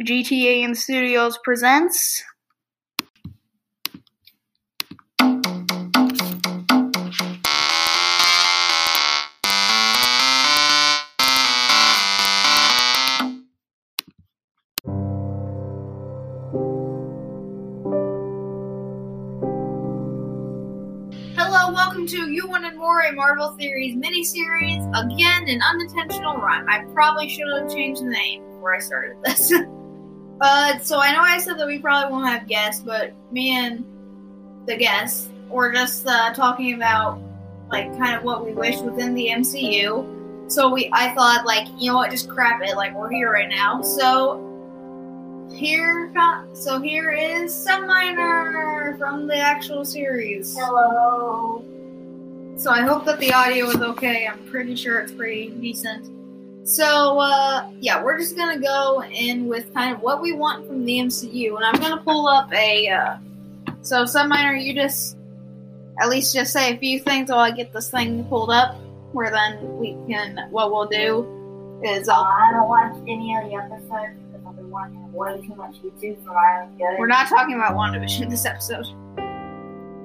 GTA in Studios presents. Hello, welcome to You Wanted More, a Marvel Theories miniseries. Again, an unintentional rhyme. I probably should have changed the name before I started this. uh, so I know I said that we probably won't have guests, but me and the guests were just uh, talking about like kind of what we wish within the MCU. So we, I thought like, you know what, just crap it. Like we're here right now. So here, so here is Subminer from the actual series. Hello. So I hope that the audio is okay. I'm pretty sure it's pretty decent. So uh, yeah, we're just gonna go in with kind of what we want from the MCU, and I'm gonna pull up a. Uh, so Subminer, you just at least just say a few things while I get this thing pulled up. Where then we can what we'll do is I'll, I haven't watched any of the episodes because I've been watching way too much YouTube for my own good. we're not talking about WandaVision this episode.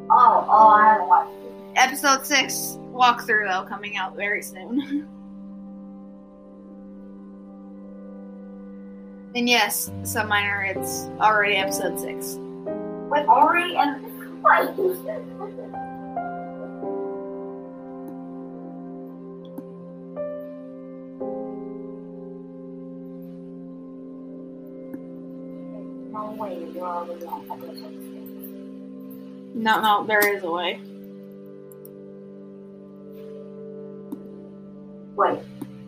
Oh, oh, I haven't watched it. Episode six walkthrough though coming out very soon. and yes, Subminer, it's already episode six. Wait, already? And why No way, you're already on episode six. No, no, there is a way. Wait,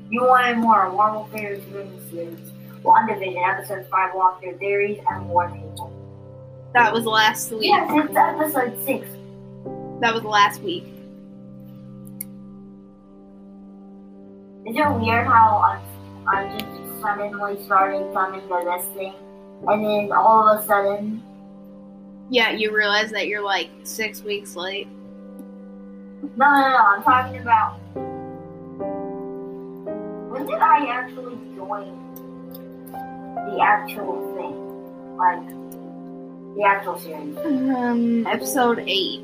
you wanted more Marvel Theories miniseries, WandaVision episode 5 walkthrough theories, and more people. That was last week. Yes, it's episode 6. That was last week. Is it weird how I'm, I'm just suddenly starting coming to this thing, and then all of a sudden, Yeah, you realize that you're like six weeks late. no, no, no, I'm talking about when did I actually join the actual thing, like the actual series? Um, episode eight.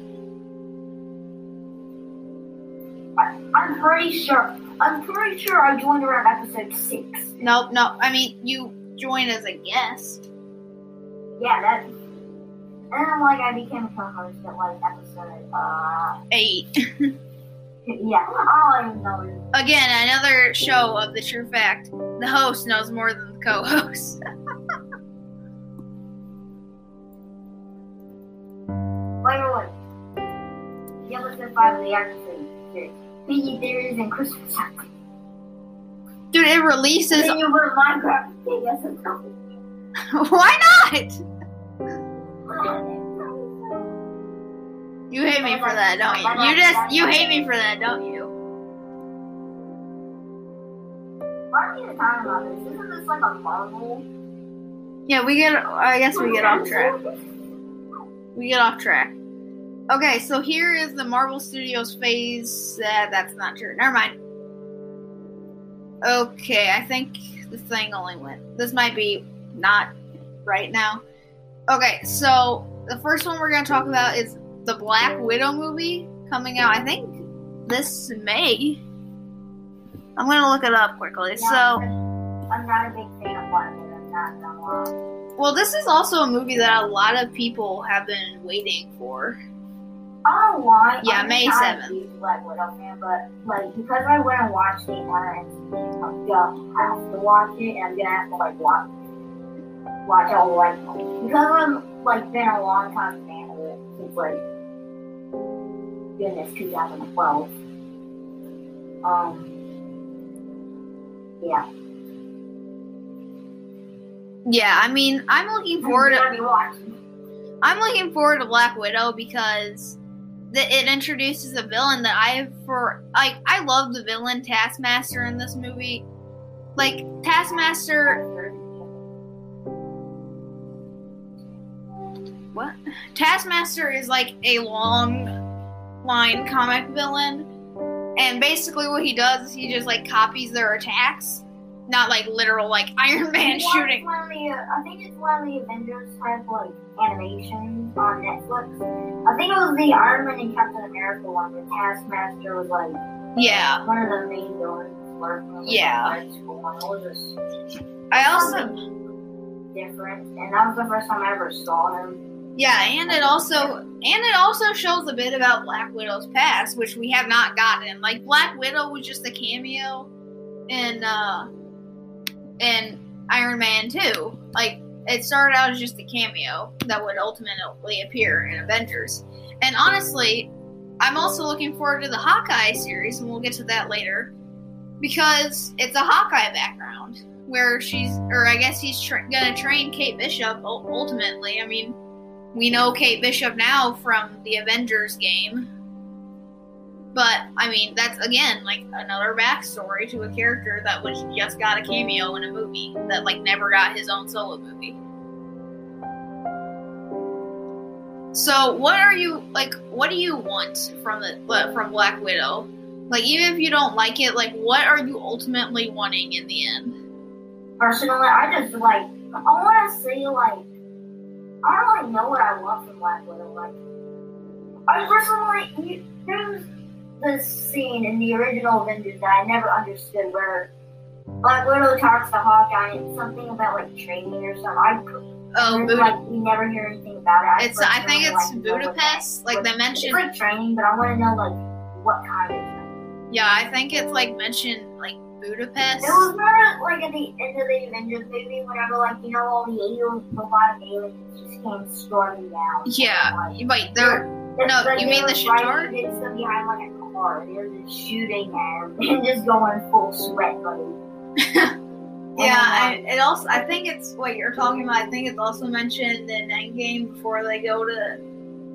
I, I'm pretty sure. I'm pretty sure I joined around episode six. Nope, no. I mean, you joined as a guest. Yeah, that. And then, like, I became a co-host at like episode. Uh, Eight. yeah, I don't even know. Again, another show of the true fact. The host knows more than the co-host. Wait, wait, wait. The episode five of the actual series. PG theories and Christmas chocolate. Dude, it releases. Then you were Minecraft. Okay, yes, it's coming. Why not? You hate me for that, don't you? You just you hate me for that, don't you? Marvel? Yeah, we get. I guess we get off track. We get off track. Okay, so here is the Marvel Studios phase. Uh, that's not true. Never mind. Okay, I think this thing only went. This might be not right now. Okay, so the first one we're going to talk about is the Black Widow movie coming out, I think, this May. I'm to look it up quickly. So. I'm not a big fan of Black Widow. Not gonna. Well, this is also a movie that a lot of people have been waiting for. I why. Yeah, I'm May 7th. a huge Black Widow fan, but like because I went and watched entire MCU, I'm gonna have to watch it, and I'm gonna have to like watch watch all like because I'm like been a long time fan of it since like goodness 2012. Um, yeah. Yeah, I mean, I'm looking forward. To. I'm looking forward to Black Widow because it introduces a villain that I have for like. I love the villain Taskmaster in this movie. Like Taskmaster, what? Taskmaster is like a long line comic villain, and basically what he does is he just like copies their attacks not like literal like Iron Man It's shooting. One of the, I think it's one of the Avengers type like animations on Netflix. I think it was the Iron Man and Captain America one where Taskmaster was like Yeah, one of the main villains. Yeah. the Red Skull, It was just I also different, and that was the first time I ever saw him. Yeah, and it also and it also shows a bit about Black Widow's past, which we have not gotten. Like Black Widow was just a cameo in uh in Iron Man 2. Like it started out as just a cameo that would ultimately appear in Avengers. And honestly, I'm also looking forward to the Hawkeye series, and we'll get to that later, because it's a Hawkeye background where she's, or I guess he's tra- gonna train Kate Bishop ultimately. I mean, we know Kate Bishop now from the Avengers game, but I mean, that's again like another backstory to a character that was just got a cameo in a movie that like never got his own solo movie. So, what are you like? What do you want from the uh, from Black Widow? Like, even if you don't like it, like, what are you ultimately wanting in the end? Personally, I just like I want to see like I don't really know what I want from Black Widow. Like, I personally you, there's this scene in the original Avengers that I never understood where Black Widow talks to Hawkeye and something about like training or something. I Oh, Buda- like we never hear anything about it. it's I think it's like, Budapest. Like what- they It's mentioned, like training, but I want to know like what kind of training. yeah, I think it's like mentioned like Budapest. It was more like at the end of the Avengers movie, whenever like you know all the aliens, robotic aliens just came storming down. Yeah, Like, wait, they're they- no, like, you mean the Shintar? against them behind like a car. They were just shooting at him and just going full sweat, buddy. Yeah, I, it also. I think it's what you're talking about. I think it's also mentioned in Endgame before they go to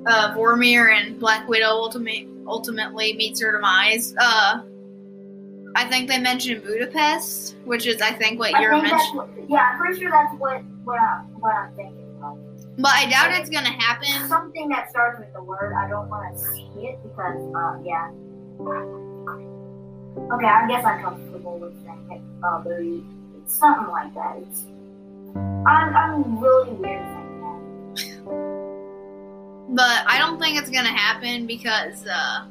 uh, Vormir and Black Widow ultimate, ultimately meets her demise. Uh, I think they mentioned Budapest, which is I think what I you're mentioning. yeah, I'm pretty sure that's what what, I, what I'm thinking. Of. But I doubt it's gonna happen. Something that starts with the word. I don't want to see it because, uh, yeah. Okay, I guess I'm comfortable with saying it. Uh, it's something like that. It's. I'm I'm really weird saying that. but I don't think it's gonna happen because, uh,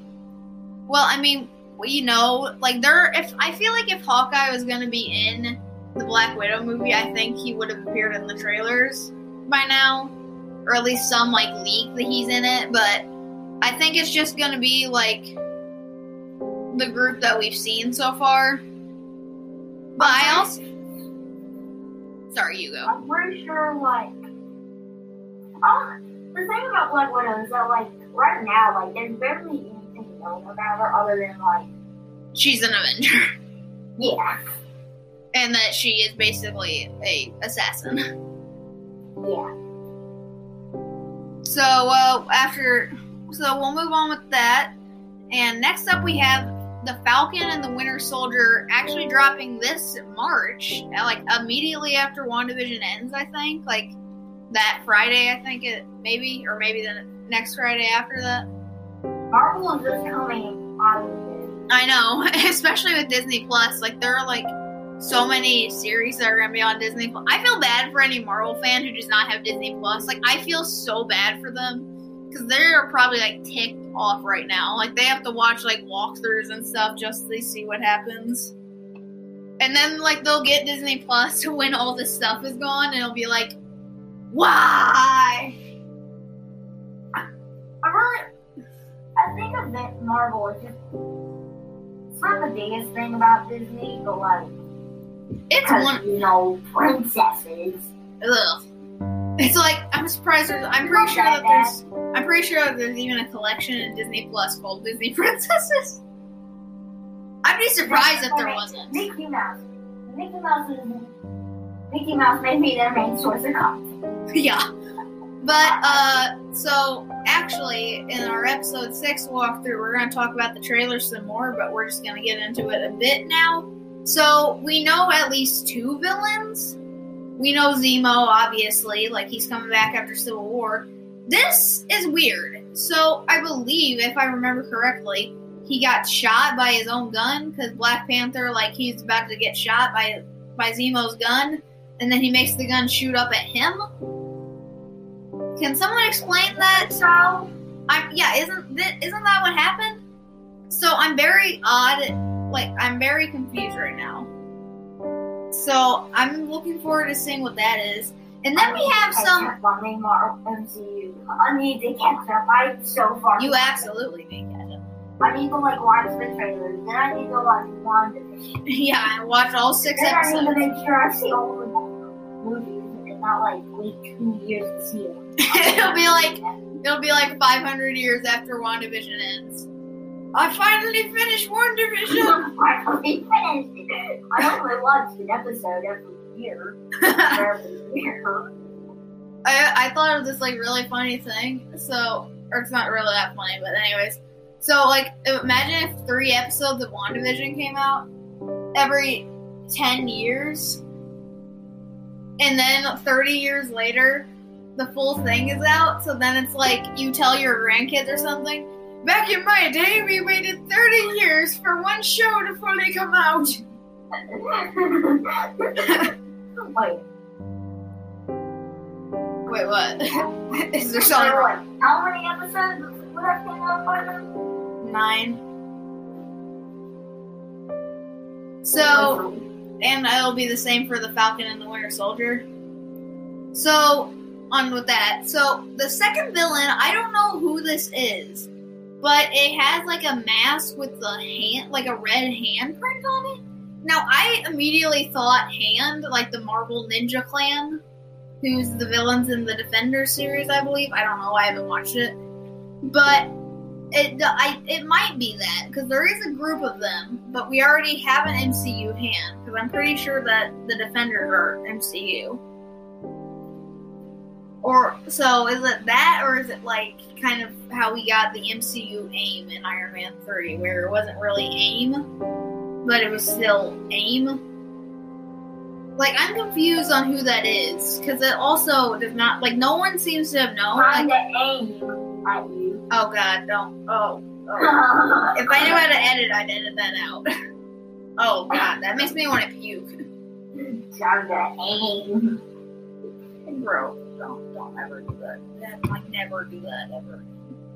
well, I mean, you know, like there. If I feel like if Hawkeye was gonna be in the Black Widow movie, I think he would have appeared in the trailers by now, or at least some like leak that he's in it. But I think it's just gonna be like the group that we've seen so far. But I also, sorry, you go. I'm pretty sure, like, um, the thing about Black Widow is that, like, right now, like, there's barely about her other than, like, She's an Avenger, yeah, and that she is basically a assassin. yeah. So uh, after, so we'll move on with that. And next up, we have the Falcon and the Winter Soldier actually dropping this March, like immediately after WandaVision ends. I think, like that Friday. I think it maybe, or maybe the next Friday after that. Marvel is just coming on. I know, especially with Disney Plus. Like there are like so many series that are gonna be on Disney Plus. I feel bad for any Marvel fan who does not have Disney Plus. Like I feel so bad for them because they're probably like ticked off right now. Like they have to watch like walkthroughs and stuff just to see what happens. And then like they'll get Disney Plus when all this stuff is gone, and it'll be like, why? I think of that Marvel is just. It's not the biggest thing about Disney, but like, It's one. you know, princesses. Ugh. It's like I'm surprised. There's, I'm pretty sure that there's. I'm pretty sure that there's even a collection in Disney Plus called Disney Princesses. I'd be surprised if there wasn't. Mickey Mouse. Mickey Mouse is. Mickey Mouse may be their main source of content. yeah. But uh, so actually, in our episode six walkthrough, we're gonna talk about the trailer some more, but we're just gonna get into it a bit now. So we know at least two villains. We know Zemo, obviously, like he's coming back after Civil War. This is weird. So I believe, if I remember correctly, he got shot by his own gun because Black Panther, like he's about to get shot by by Zemo's gun, and then he makes the gun shoot up at him. Can someone explain that? So, I'm yeah, isn't th- isn't that what happened? So I'm very odd, like I'm very confused right now. So I'm looking forward to seeing what that is. And then we have some. Funding Marvel MCU. I need to catch up. I'm so far. You absolutely may catch up. I need to like watch the trailers. Then I need to watch WandaVision. Yeah, I watched all six Then I need to episodes. make sure I see all the movies not like wait two years to see them. It'll be like it'll be like 500 years after WandaVision ends. I finally finished WandaVision. I finally finished it. I only watch an episode every year. every year. I, I thought of this like really funny thing. So, or it's not really that funny, but anyways. So, like, imagine if three episodes of WandaVision came out every 10 years, and then 30 years later, the full thing is out. So then it's like you tell your grandkids or something. Back in my day, we waited 30 years for one show to fully come out. Wait, Wait, what? is there something wrong? how many episodes would have been out by? Nine. So, and it'll be the same for the Falcon and the Winter Soldier. So, on with that. So, the second villain, I don't know who this is, but it has like a mask with the hand, like a red handprint on it. Now, I immediately thought Hand, like the Marvel Ninja Clan, who's the villains in the Defenders series, I believe. I don't know, I haven't watched it. But it, I, it might be that because there is a group of them, but we already have an MCU hand because I'm pretty sure that the Defenders are MCU. Or so is it that, or is it like kind of how we got the MCU aim in Iron Man three, where it wasn't really aim, but it was still aim. Like I'm confused on who that is because it also does not like no one seems to have known. Like, to aim at you. oh god, don't. Oh, oh. If I knew how to edit, I'd edit that out. Oh god, that makes me want to puke. To aim. Bro, don't don't ever do that. that like never do that ever.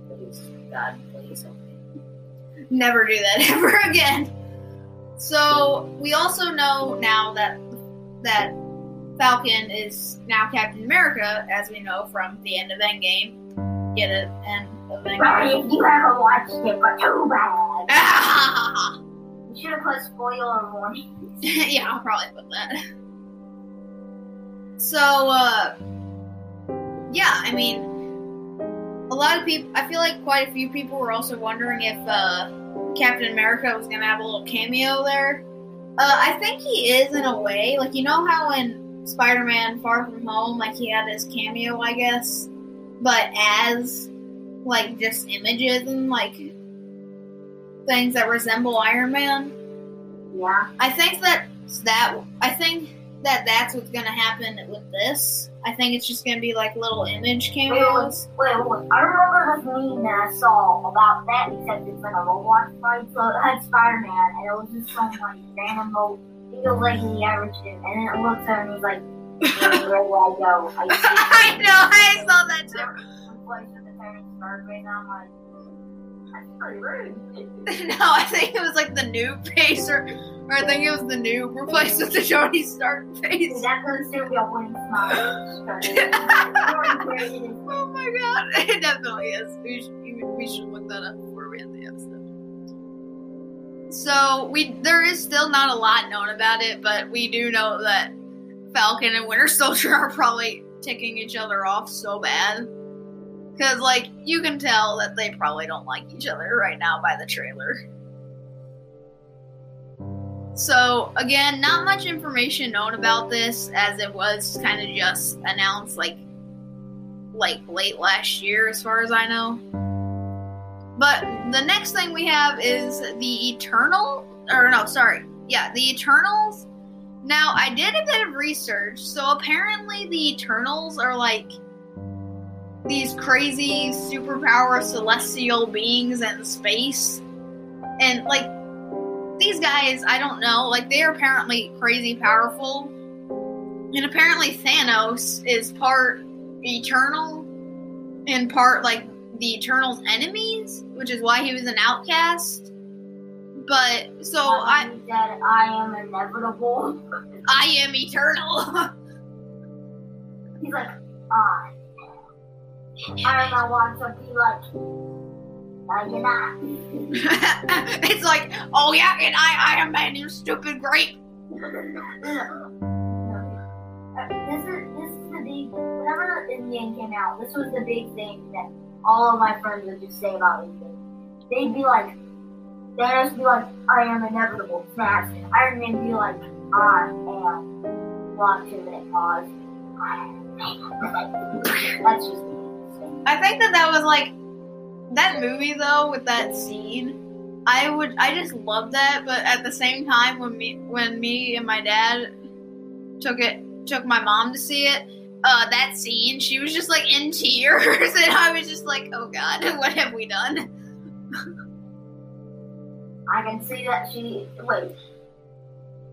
Please, God, please help me. Never do that ever again. So we also know now that that Falcon is now Captain America, as we know from the end of Endgame. Get it? End of Sorry Endgame. if you haven't watched it, but too bad. Ah! You should have put spoiler warning. yeah, I'll probably put that. So, uh, yeah, I mean, a lot of people, I feel like quite a few people were also wondering if, uh, Captain America was gonna have a little cameo there. Uh, I think he is in a way. Like, you know how in Spider Man Far From Home, like, he had his cameo, I guess, but as, like, just images and, like, things that resemble Iron Man? Yeah. I think that that I think that that's what's gonna happen with this. I think it's just gonna be like little image cameos. Wait, wait. I remember this meme that I saw about that, except it's like a Roblox fight. So it had Spider Man, and it was just some like random mode. He goes like in the average and then it looks at him and he's like, "Where do I go?" I I know, I saw that too. No, I think it was like the new face, or, or I think it was the new replaced with the Tony Stark face. Oh my god, it definitely is. We should, we should look that up before we end the episode. So we there is still not a lot known about it, but we do know that Falcon and Winter Soldier are probably ticking each other off so bad. Cause like you can tell that they probably don't like each other right now by the trailer. So again, not much information known about this as it was kind of just announced like like late last year as far as I know. But the next thing we have is the Eternal or no, sorry. Yeah, the Eternals. Now, I did a bit of research. So apparently the Eternals are like these crazy superpower celestial beings in space. And like these guys, I don't know, like they're apparently crazy powerful. And apparently Thanos is part eternal and part like the Eternal's enemies, which is why he was an outcast. But so I He said, I am inevitable. I am eternal. He's like, I. Iron Man wants to be like, no, you're not. it's like, oh yeah, and I I am Man, you stupid grape. This is this is the big. Whenever Indian came out, this was the big thing that all of my friends would just say about Endgame. They'd be like, Thanos be like, "I am inevitable." Smash. Iron Man be like, "I am." Two minute pause. That's just. I think that that was like that movie though with that scene. I would I just love that, but at the same time when me when me and my dad took it took my mom to see it, uh that scene, she was just like in tears and I was just like, "Oh god, what have we done?" I can see that she. Wait.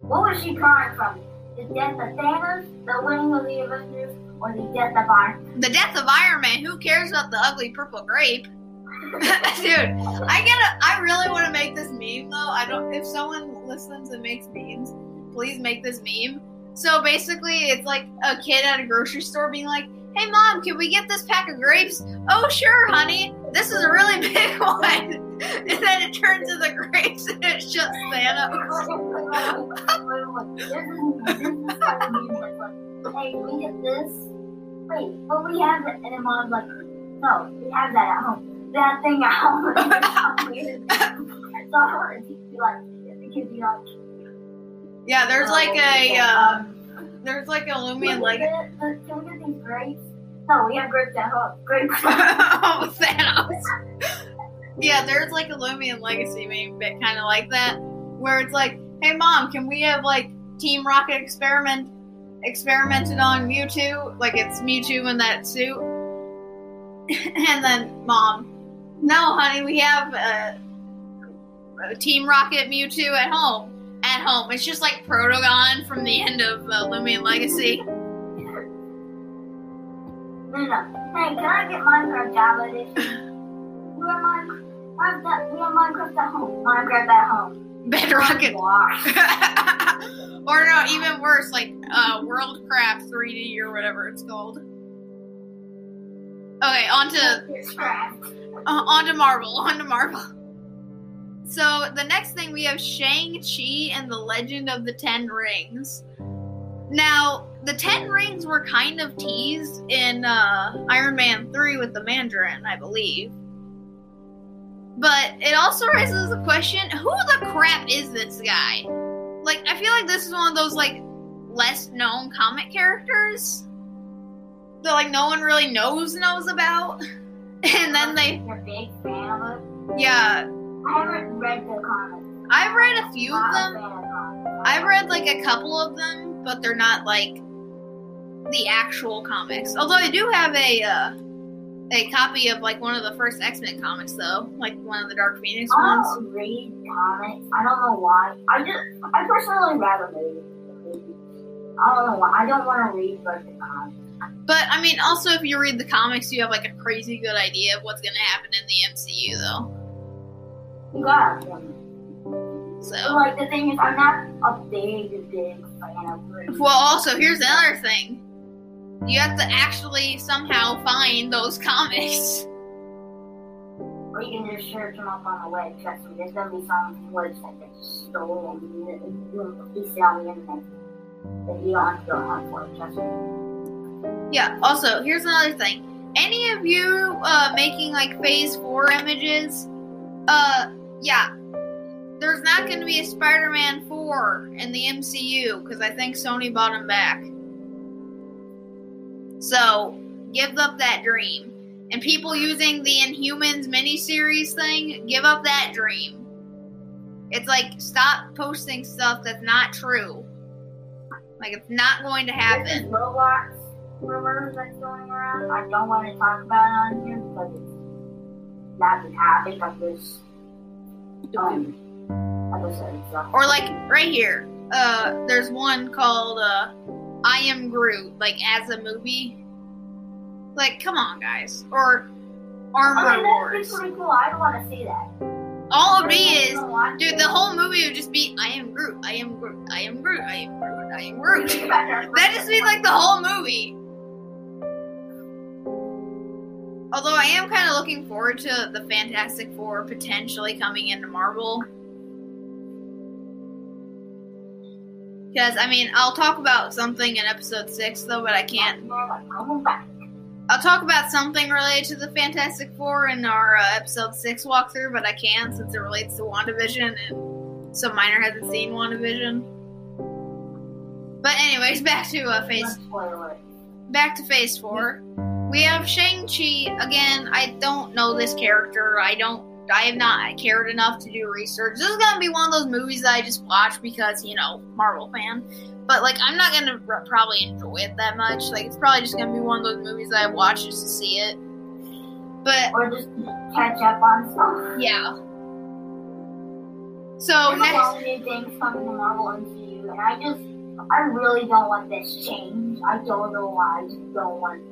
What was she crying from? The death of Thanos, the winning of the Avengers, or the death of Iron? Man? The death of Iron Man, who cares about the ugly purple grape? Dude, I gotta I really want to make this meme though. I don't if someone listens and makes memes, please make this meme. So basically it's like a kid at a grocery store being like, Hey mom, can we get this pack of grapes? Oh sure, honey. This is a really big one. And then it turns into grapes and it shuts Thanos. this is, this is kind of mean, like, like, hey, we get this. Wait, but we have it. And then mom's like, no, we have that at home. That thing at home. so it'd be like, it could be like, Yeah, there's like a uh, there's like a Loomian like can we get these grapes? No, we have grapes at home. Grapes. oh, Thanos. Yeah, there's like a Loomian Legacy meme bit kind of like that, where it's like, "Hey, mom, can we have like Team Rocket experiment experimented on Mewtwo? Like it's Mewtwo in that suit." and then mom, "No, honey, we have a, uh, Team Rocket Mewtwo at home." At home, it's just like Protogon from the end of uh, Loomian Legacy. No. Hey, can I get Minecraft Java edition? We have Minecraft. We have Minecraft at home. Minecraft at home. Bedrock. Wow. or no, even worse, like uh, Worldcraft 3D or whatever it's called. Okay, on to It's crap. uh, on to Marvel, on to Marvel. So the next thing we have Shang-Chi and the Legend of the Ten Rings. Now, the Ten Rings were kind of teased in uh, Iron Man 3 with the Mandarin, I believe. But it also raises the question, who the crap is this guy? Like, I feel like this is one of those, like, less known comic characters that, like, no one really knows knows about. And then they, You're a big fan of it. yeah, I haven't read the comics. I've read a few of them. fan of comics. I've read like a couple of them, but they're not like the actual comics. Although I do have a uh, a copy of like one of the first X Men comics, though, like one of the Dark Phoenix I ones. don't read comics. I don't know why. I just, I personally rather read. I don't know why. I don't want to read like the comics. But I mean, also if you read the comics, you have like a crazy good idea of what's gonna happen in the MCU, though. You got them. But So, like the thing is, I'm not a big, big fan of well, also here's the other thing: you have to actually somehow find those comics. Or you can just search them up on the web. Trust me, there's gonna be some website that's stolen. You you see on the internet. That you don't have to go hunt for it. Trust me. Yeah. Also, here's another thing. Any of you uh, making like Phase Four images, uh, yeah, there's not going to be a Spider-Man Four in the MCU because I think Sony bought him back. So give up that dream. And people using the Inhumans miniseries thing, give up that dream. It's like stop posting stuff that's not true. Like it's not going to happen. Roblox rumors that's going around. I don't want to talk about it on here because it's not topic of this um, episodes. So. Or like right here, uh, there's one called uh, "I Am Groot," like as a movie. Like, come on, guys. Or Armor oh, that'd Wars. pretty cool. I'd want to see that. All it would be is, Dude, dude, the whole movie would just be "I am Groot, I am Groot, I am Groot, I am Groot, I am Groot." That just be like the whole movie. Although I am kind of looking forward to the Fantastic Four potentially coming into Marvel. Because, I mean, I'll talk about something in episode 6, though, but I can't. I'll talk about something related to the Fantastic Four in our uh, episode 6 walkthrough, but I can't since it relates to WandaVision, and so Minor hasn't seen WandaVision. But, anyways, back to uh, Phase back to phase four. We have Shang-Chi. Again, I don't know this character. I don't I have not cared enough to do research. This is gonna be one of those movies that I just watch because, you know, Marvel fan. But like I'm not gonna r- probably enjoy it that much. Like it's probably just gonna be one of those movies that I watch just to see it. But Or just catch up on stuff. yeah. So There's a next lot of new things coming to Marvel MCU, and I just, I really don't want this change. I don't know why. I just don't want.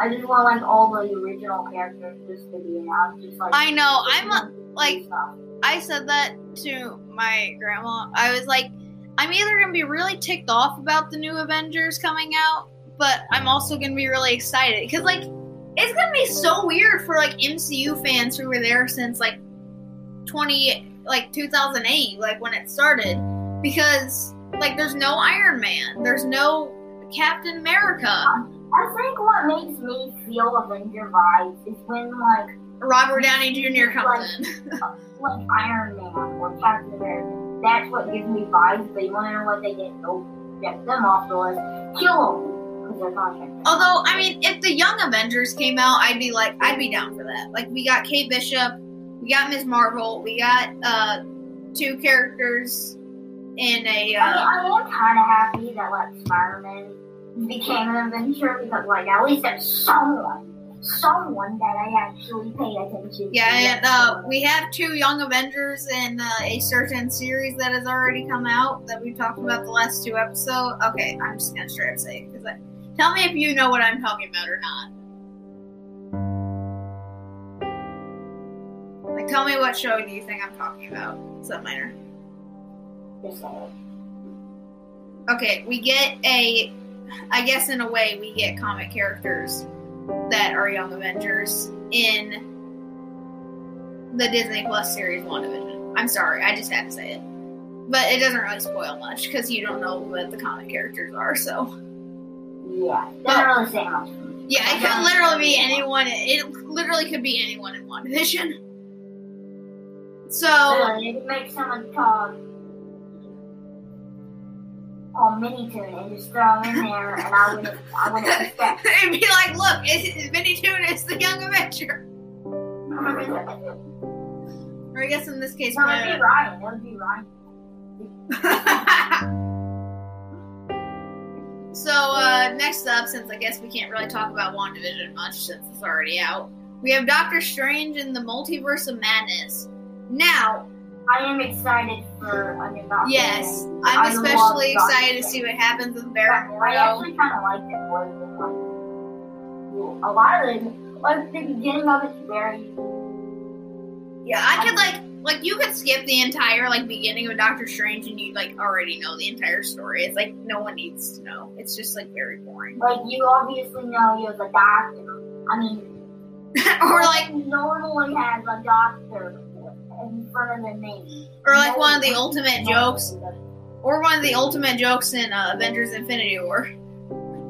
I just want like all the original characters just to be announced. Just like I know, I'm a- like- I said that to my grandma. I was like, I'm either gonna be really ticked off about the new Avengers coming out, but I'm also gonna be really excited. Because like it's gonna be so weird for like MCU fans who were there since like 20 like 2008, like when it started, because like there's no Iron Man, there's no Captain America, I think what makes me feel Avenger vibes is when like Robert Downey Jr. comes in. like Iron Man or Captain America. That's what gives me vibes. But you want to know what they get? Nope. Get them off the list. Kill them because they're contract. Although, I mean, if the Young Avengers came out, I'd be like, I'd be down for that. Like, we got Kate Bishop, we got Ms. Marvel, we got uh two characters in a I mean, uh, I am kind of happy that like Spider-Man became an Avenger because like at least there's someone, someone that I actually pay attention to. yeah, and uh, we have two Young Avengers in uh, a certain series that has already come out that we talked about the last two episodes. Okay, I'm just gonna straight up say it because I, tell me if you know what I'm talking about or not. Like, tell me what show do you think I'm talking about? Sub minor. Just saying. okay, we get a, I guess in a way, we get comic characters that are Young Avengers in the Disney Plus series WandaVision. I'm sorry, I just had to say it. But it doesn't really spoil much because you don't know what the comic characters are, so. Yeah, doesn't really say much. Yeah, it could literally be anyone, it literally could be anyone in WandaVision. So, could make someone called oh Mini Toon and just throw in there, and I wouldn't, I wouldn't suspect. it'd be like, look, it's, Vinny Toon is the Young Avenger. Or I guess in this case, No, my- it'd be Ryan. It would be Ryan. so uh, next up, since I guess we can't really talk about WandaVision much since it's already out, we have Doctor Strange in the Multiverse of Madness. Now, I am excited for a new Doctor yes. I'm I especially excited to see what happens with Baron I actually kind of liked it more than like a lot of it. Like the beginning of it's very Yeah, I could like like you could skip the entire like beginning of Doctor Strange and you like already know the entire story. It's like no one needs to know. It's just like very boring. like you obviously know he was a doctor. I mean, or like normally has a doctor or like one of the ultimate jokes or one of the ultimate jokes in uh, Avengers Infinity War.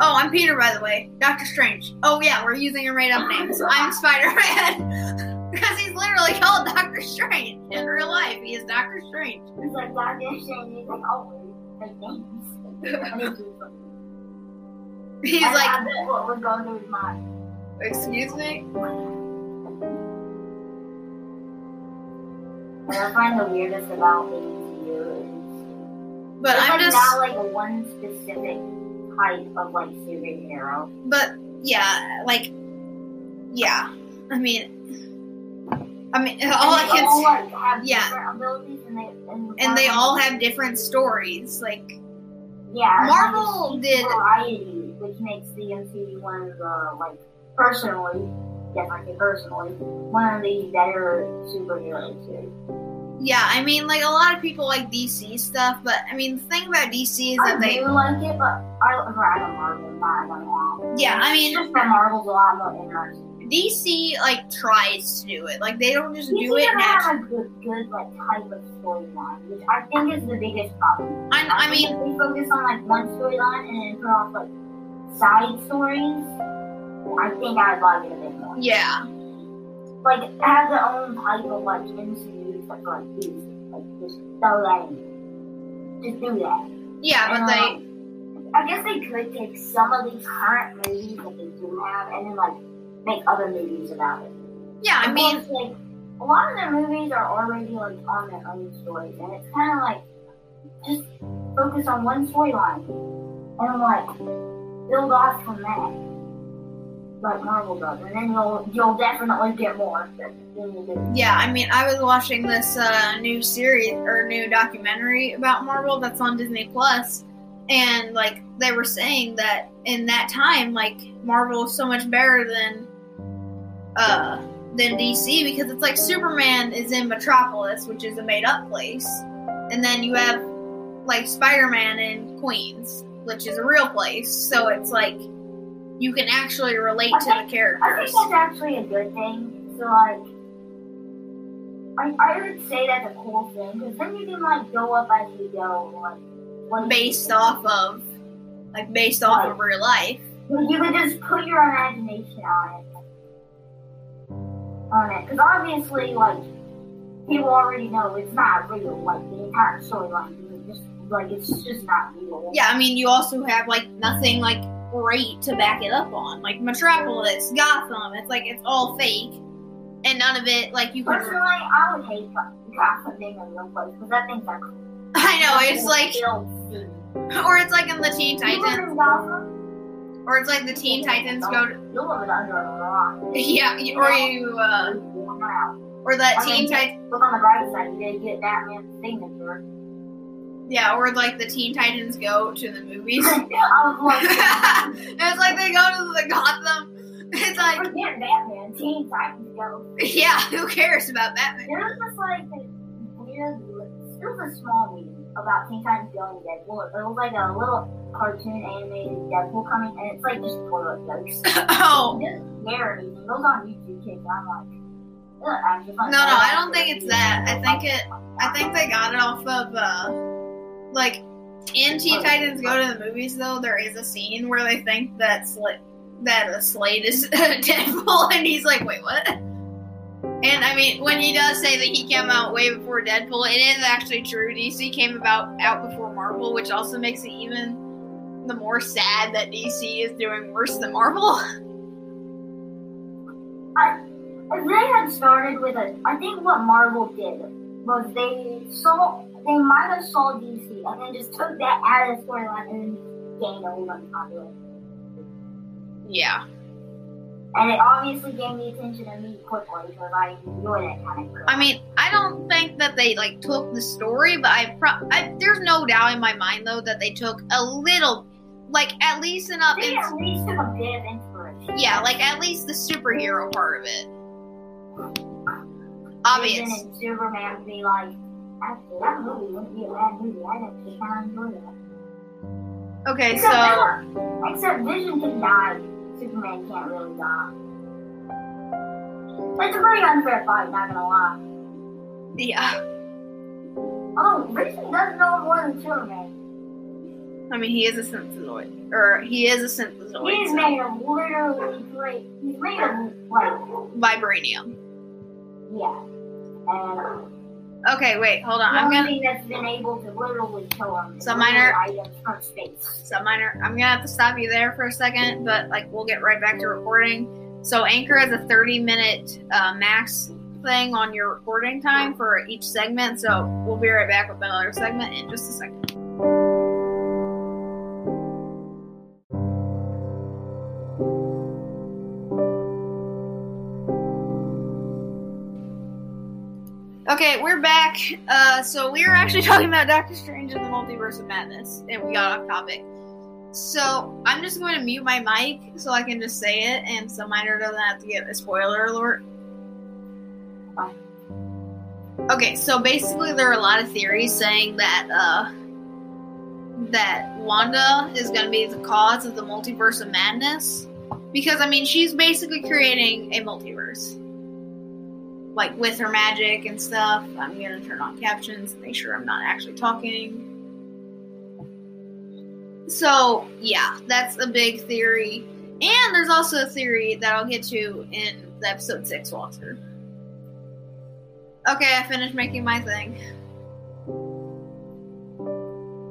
Oh, I'm Peter, by the way. Doctor Strange. Oh, yeah, we're using your made up names. I'm Spider Man. because he's literally called Doctor Strange in real life. He is Doctor Strange. He's like Doctor Strange. He's like, oh, like names. And it's just like, He's I- like, what was going through his mind. excuse me? What I find the weirdest about MCU is But I'm like just. not like one specific type of like superhero. But, yeah, like, yeah. I mean, I mean, all I can all like have yeah. different abilities and they and, and they all have different stories. Like yeah, Marvel did- variety, which makes the MCU one of the like personally, I say personally, one of the better superheroes too. yeah, I mean like a lot of people like DC stuff, but I mean the thing about DC is I that they do like it, but I rather Marvel, not Marvel. Yeah, I mean- just that Marvel's a lot more interesting. DC like tries to do it. Like they don't just do it naturally. have a good, good like type of storyline, which I think is the biggest problem. I, I mean, think if we focus on like one storyline and then put off like side stories, I think I'd like it a bit more. yeah, Like have their own type of like MCU stuff like these, like just throw that in. Just do that. yeah, but And, they um, I guess they could take some of these current movies that they do have and then like make other movies about it. yeah, I mean, course, like a lot of their movies are already like on their own stories, and it's kind of like just focus on one storyline and like build off from that, like Marvel does, and then you'll you'll definitely get more yeah, I mean, I was watching this uh, new series or new documentary about Marvel that's on Disney Plus, and like they were saying that in that time, like Marvel is so much better than uh than DC because it's like Superman is in Metropolis, which is a made up place, and then you have like Spider Man in Queens, which is a real place. So it's like you can actually relate to the characters. I think that's actually a good thing. So like. I, I would say that's a cool thing because then you can like go up as you go, like what based off of like based off of real life. You can just put your imagination on it. On it. Because obviously, like, people already know it's not real. Like, the entire storyline. Just, like, it's just not real. Yeah, I mean you also have like nothing like great to back it up on. Like Metropolis, Gotham, it's like it's all fake. And none of it like you Personally, can I would hate Gotham being a real place. Because I think that's I know, it's like or it's like in the Teen Titans or it's like the Teen Titans go to You live under a rock. Yeah, or you uh or that I Teen Titans Look on the bright side, you did get Batman's signature. Yeah, or like the Teen Titans go to the movies. I was like, it's like they go to the Gotham. It's like forget Batman, Teen Titans go. yeah, who cares about Batman? There was just like weird, it was a small meeting about Teen Titans Go and Deadpool. It was like a little cartoon animated Deadpool coming, and it's like just toilet jokes. Oh. It doesn't scare anything. It goes on YouTube kids. I'm like, ugh, I'm just like, No, no, I don't think it's that. I think it. I think they got it off of uh, like in Teen Titans Go to the movies. Though there is a scene where they think that Sl- that a Slade is Deadpool, and he's like, "Wait, what?" And I mean, when he does say that he came out way before Deadpool, it is actually true. DC came about out before Marvel, which also makes it even the more sad that DC is doing worse than Marvel. I, If they had started with a, I think what Marvel did was they saw, they might have saw DC and then just took that out of the storyline and gained a bunch of popularity. Yeah. And it obviously gained the attention of me quickly because I enjoy that kind of crap. I mean, I don't think that they like took the story, but I, pro- I there's no doubt in my mind though that they took a little, like at least enough. they ins- at least took a bit of inspiration. yeah, like at least the superhero part of it. Obvious. Superman be like, actually, that movie wouldn't be a bad movie. I actually kind of enjoy that. Okay, Except, so except Vision can die. Superman can't really die. It's a pretty unfair fight, not gonna lie. yeah, Although Vision doesn't know more than Superman. I mean he is a synthezoid, or he is a synthezoid. He's so- made of literally great. He's made of like Vibranium. yeah. And Okay, wait, hold on. the I'm gonna that's been able to literally kill him is So minor- items from space. so minor. I'm gonna have to stop you there for a second, but like we'll get right back to recording. So Anchor has a 30 minute uh, max thing on your recording time for each segment. So we'll be right back with another segment in just a second. Okay, we're back. Uh, so we were actually talking about Doctor Strange and the Multiverse of Madness, and we got off topic. So I'm just going to mute my mic so I can just say it, and so Miner doesn't have to get a spoiler alert. Okay, so basically there are a lot of theories saying that uh, that Wanda is going to be the cause of the Multiverse of Madness, because I mean she's basically creating a multiverse like with her magic and stuff. I'm gonna turn on captions, make sure I'm not actually talking. So yeah, that's a big theory. And there's also a theory that I'll get to in the episode six walkthrough. Okay, I finished making my thing.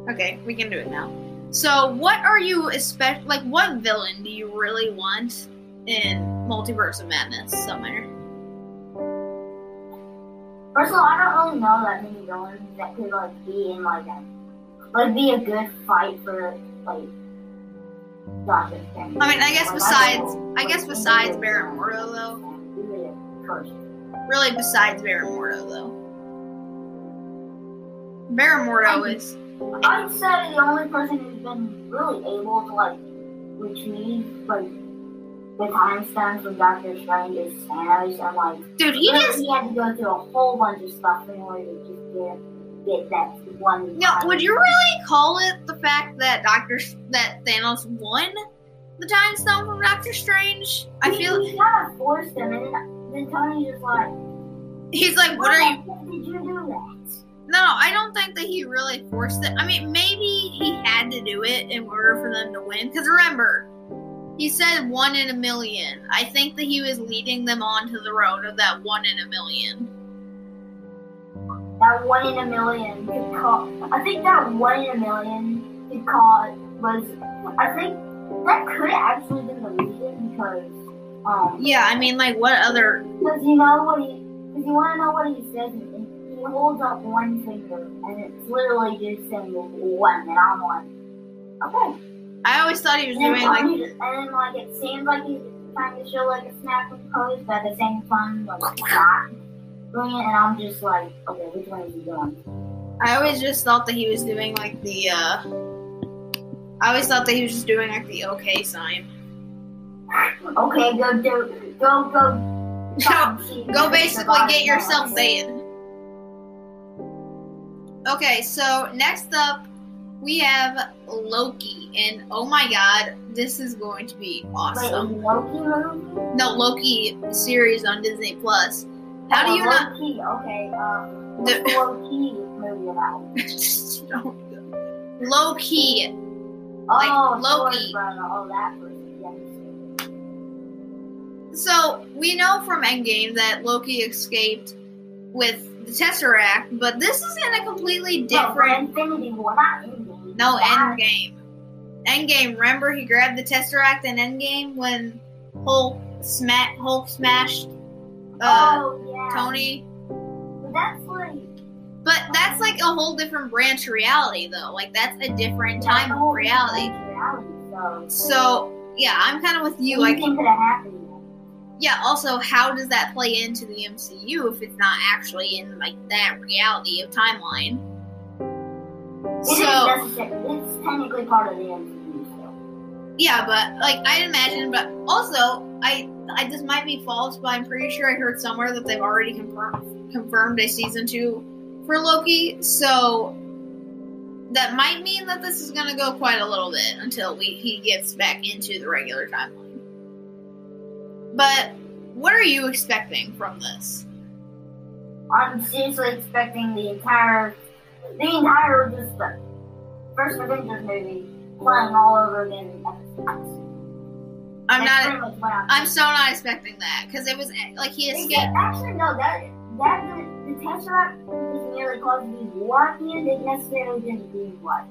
Okay, we can do it now. So, what are you especially like? What villain do you really want in Multiverse of Madness? Somewhere. First of all, I don't really know that many villains that could like be in like a like be a good fight for like I mean, I guess besides, I guess besides Baron Mordo though. Really a person. Really, besides Baron Mordo though. Baron Mordo is I'd say the only person who's been really able to like reach me, like the time stone from Doctor Strange is Thanos, and like dude. He just he had to go through a whole bunch of stuff in order to just get get that one. no. Would you really call it the fact that Doctor S- that Thanos won the Time Stone from Doctor Strange? I He- feel he kind of forced him, and then Tony's just like, he's like, what are you? Did you do that? No, I don't think that he really forced it. I mean, maybe he had to do it in order for them to win. Because remember, he said one in a million. I think that he was leading them onto the road of that one in a million. That one in a million could cause. I think that one in a million could cause was. I think that could actually been the reason because um Yeah, I mean, like, what other? because you know what he because you want to know what he says and he holds up one finger and it's literally just saying one and I'm like okay I always thought he was doing like. And then like it seems like he's trying to show like a snapping pose but at the same time like not doing it and I'm just like okay which one is he doing? I always just thought that he was doing like the. uh I always thought that he was just doing like the okay sign. Okay, go do, go, go. Go, go basically get yourself banned. Okay, so next up we have Loki, and oh my god, this is going to be awesome. Loki? No, Loki series on Disney Plus. How do Oh, you not? Loki, okay, um, The- Loki movie about? Low key. Like oh, Loki. Oh, that person. So we know from Endgame that Loki escaped with the Tesseract, but this is in a completely No, different. Infinity War, not. No, That- Endgame. Endgame. Remember, he grabbed the Tesseract in Endgame when Hulk sma- Hulk smashed uh, oh, yeah. Tony. But that's like, But that's like a whole different branch of reality, though. Like that's a different time of reality. reality, so. Yeah, I'm kind of with you. Like could have happened. yeah. Also, how does that play into the MCU if it's not actually in like that reality of timeline? It So. It's technically part of the MCU yeah, but like I'd imagine. But also, I I this might be false, but I'm pretty sure I heard somewhere that they've already confirmed confirmed a season two for Loki. So that might mean that this is gonna go quite a little bit until we he gets back into the regular timeline. But what are you expecting from this? I'm seriously expecting the entire, the entire just the first Avengers movie playing all over again. I'm That's not. what I'm. So not expecting that because it was eh, like he escaped. Actually, no. That that the, the Tesseract was merely causing the war at the end. It necessarily didn't do much.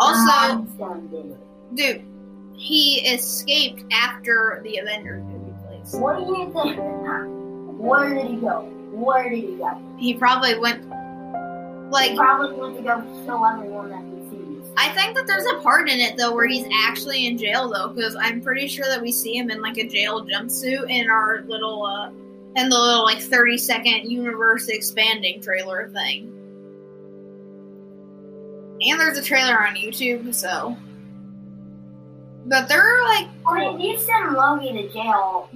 Also, Mind Stone did it. dude, he escaped after the Avengers movie plays. What do you think? Where did he go? Where did he go? He probably went. He Like, probably went to go kill everyone that he sees. I think that there's a part in it though where he's actually in jail though, because I'm pretty sure that we see him in like a jail jumpsuit in our little uh and the little like 30 second universe expanding trailer thing. And there's a trailer on YouTube, so. But they're like, mean, if you send Loki to jail,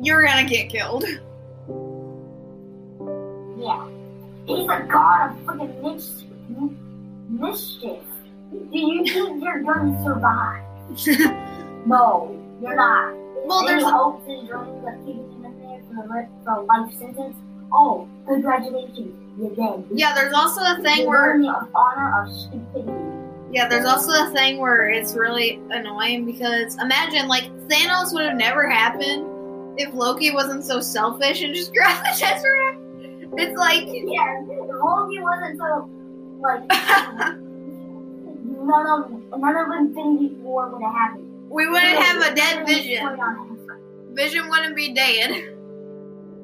you're gonna get killed. yeah. He's a god of freaking mis- mischief. Do you think you're gonna survive? No, you're not. Well, Any there's hopes and dreams of keeping him in there for the rest for a life sentence. Oh, congratulations, you're dead. yeah, there's also a thing where of honor of stupidity. Yeah, there's also a thing where it's really annoying because imagine like Thanos would have never happened if Loki wasn't so selfish and just grabbed the Tesseract. It's like Yeah, Loki wasn't so like none of none of Infinity War would have happened. we wouldn't have a dead Vision. Vision. Wouldn't be dead.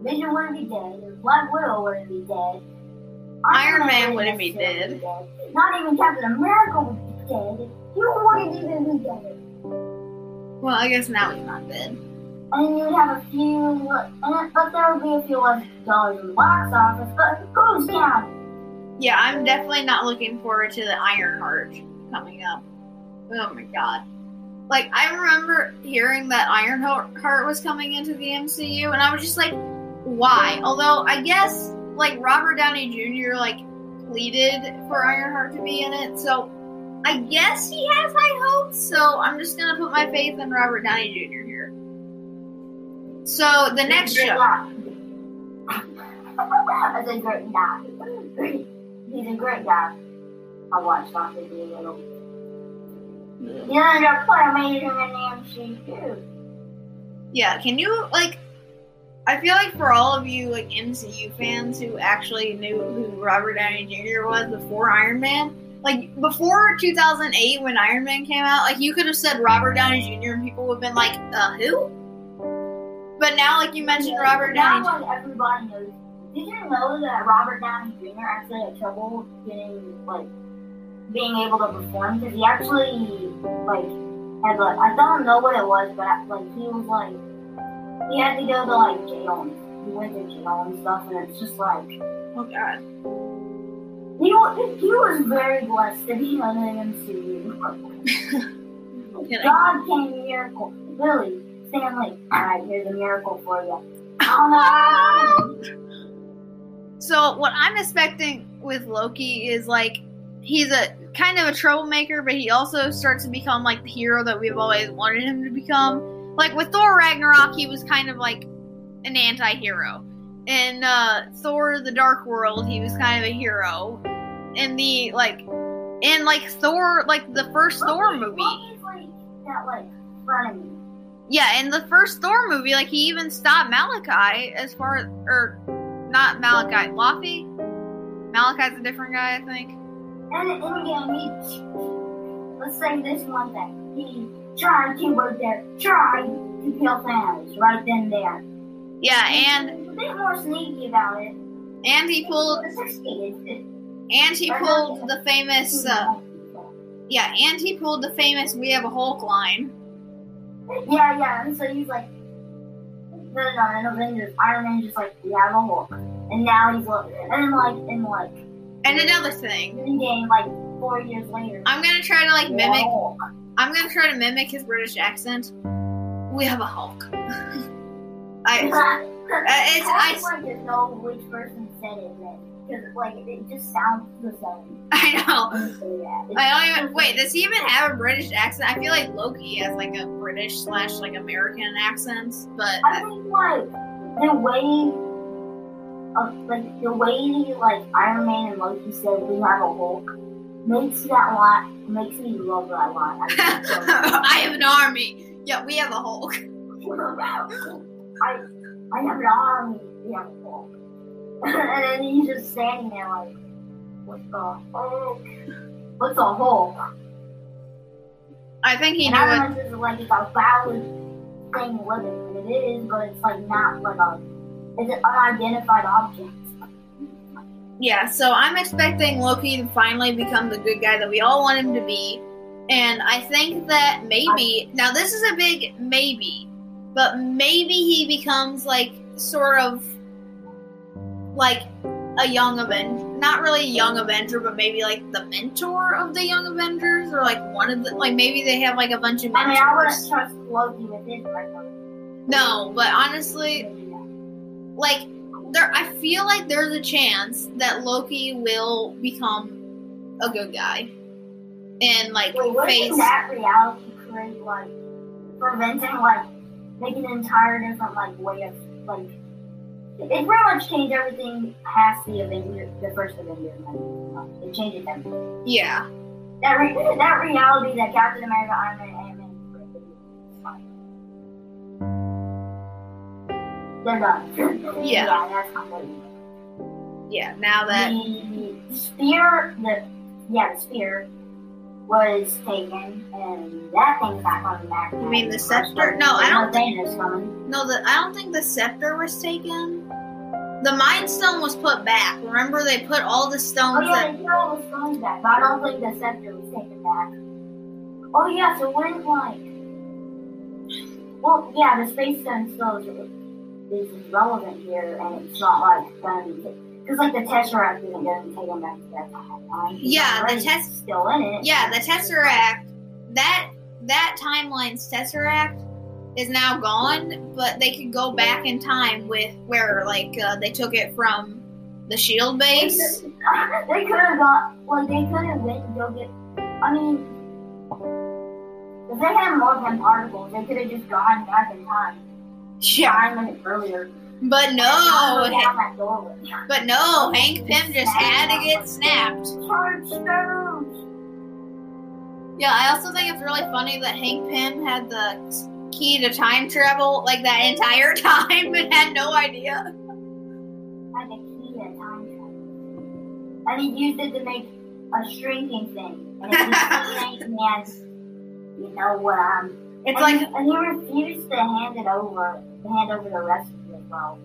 Vision wouldn't be dead. Black Widow wouldn't be dead. Iron Man wouldn't be necessarily dead. Not even Captain America would be dead. You wouldn't even be dead. Well, I guess now he's not dead. And you'd have a few, and but there would be a few less dollars in the box office. But who's counting? Yeah, I'm definitely not looking forward to the Ironheart coming up. Oh my god. Like, I remember hearing that Ironheart was coming into the MCU, and I was just like, why? Although, I guess, like, Robert Downey Jr., like, pleaded for Ironheart to be in it, so I guess he has high hopes, so I'm just gonna put my faith in Robert Downey Jr. here. So, the next show. great guy. That's a great guy. He's a great guy. I watched Doctor Dolittle. Ended up quite amazing in the MCU. Yeah, can you like? I feel like for all of you like MCU fans who actually knew who Robert Downey Jr. was before Iron Man, like before 2008 when Iron Man came out, like you could have said Robert Downey Jr. and people would have been like, uh, who? But now, like you mentioned, Robert Downey. Now, like everybody knows. Did you know that Robert Downey Jr. actually had trouble getting like being able to perform because he actually like had like I don't know what it was, but like he was like he had to go to like jail. and He went to jail and stuff, and it's just like Oh God. he was he was very blessed to be on the MCU. God came miracle, really. Stanley, all right, here's a miracle for you. Oh no! So what I'm expecting with Loki is like he's a kind of a troublemaker, but he also starts to become like the hero that we've always wanted him to become. Like with Thor Ragnarok, he was kind of like an anti-hero. In uh, Thor: The Dark World, he was kind of a hero. In the like, in like Thor, like the first Thor Loki- movie, Loki's like that, like frenemy. Yeah, in the first Thor movie, like he even stopped Malachi as far or not Malachi, Laufey. Malachi's a different guy, I think. And in the let's say this one thing. He tried to right there, tried to kill Thanos right then and there. Yeah, and a bit more sneaky about it. and he pulled and he pulled the famous uh, yeah, and he pulled the famous "We have a Hulk" line. Yeah, yeah. And so he's like, no, no, no, Avengers, Iron Man's just like, we have a Hulk. And now he's like, and then like, in like, And another thing, in game, like, four years later, I'm gonna try to like we have a mimic. Hulk. I'm gonna try to mimic his British accent. We have a Hulk. I it's- I- to know which person said it then. Because, like, it just sounds the same. I know. when you say that. It's I don't even wait. Does he even have a British accent? I feel like Loki has like a British slash like American accent, but I think, like, the way, of, like, the way, like, Iron Man and Loki said we have a Hulk makes that line, makes me love that line. I have an army. Yeah, we have a Hulk. I I have an army. Yeah, Hulk. and then he's just standing there like, what the Hulk? What's a Hulk? I think he and knew I it. don't know if it's like it's a valid thing living, and it is, but it's like not like a it's an unidentified object. Yeah, so I'm expecting Loki to finally become the good guy that we all want him to be. And I think that maybe, now this is a big maybe, but maybe he becomes like sort of like a young Avenger. Not really a young Avenger, but maybe like the mentor of the young Avengers, or like one of the like maybe they have like a bunch of I mean, I wouldn't trust Loki with his. No, but honestly, like there, I feel like there's a chance that Loki will become a good guy, and like Wait, face. that reality create like preventing like make an entire different like way of like it pretty much changed everything past the Avenger, the first Avenger. Like, it changes everything. Yeah, That re- that reality that Captain America, Iron Man, Ant Man created is fine. They're done. Yeah. yeah, that's yeah. Now that the spear, the yeah, the spear was taken, and that thing's not coming back. You mean the scepter? No, I don't think no, the I don't think the scepter was taken. The Mind Stone was put back. Remember, they put all the stones. Oh stones yeah, that. the hero was coming back, but I don't think the scepter was taken back. Oh yeah, so when like, well, yeah, the space stone still is, is relevant here, and it's not like going because like the tesseract isn't going to take them back to that time. Yeah, the Tess- still in it. Yeah, the Tesseract. That that timeline's Tesseract is now gone, but they could go back in time with where like uh, they took it from the Shield base. They could have got, like, they could have went to go get. I mean, if they had more than particles, they could have just gone back in time. Yeah, minutes earlier. but no, go down that doorway. but no, Hank Pym just had to get snapped. Charge stones. Yeah, I also think it's really funny that Hank Pym had the key to time travel like that entire time and had no idea. Had the key to time travel. And he used it to make a shrinking thing. And it shrinking as, you know what I'm. It's and like he, and he refused to hand it over, to hand over the rest of it. Well,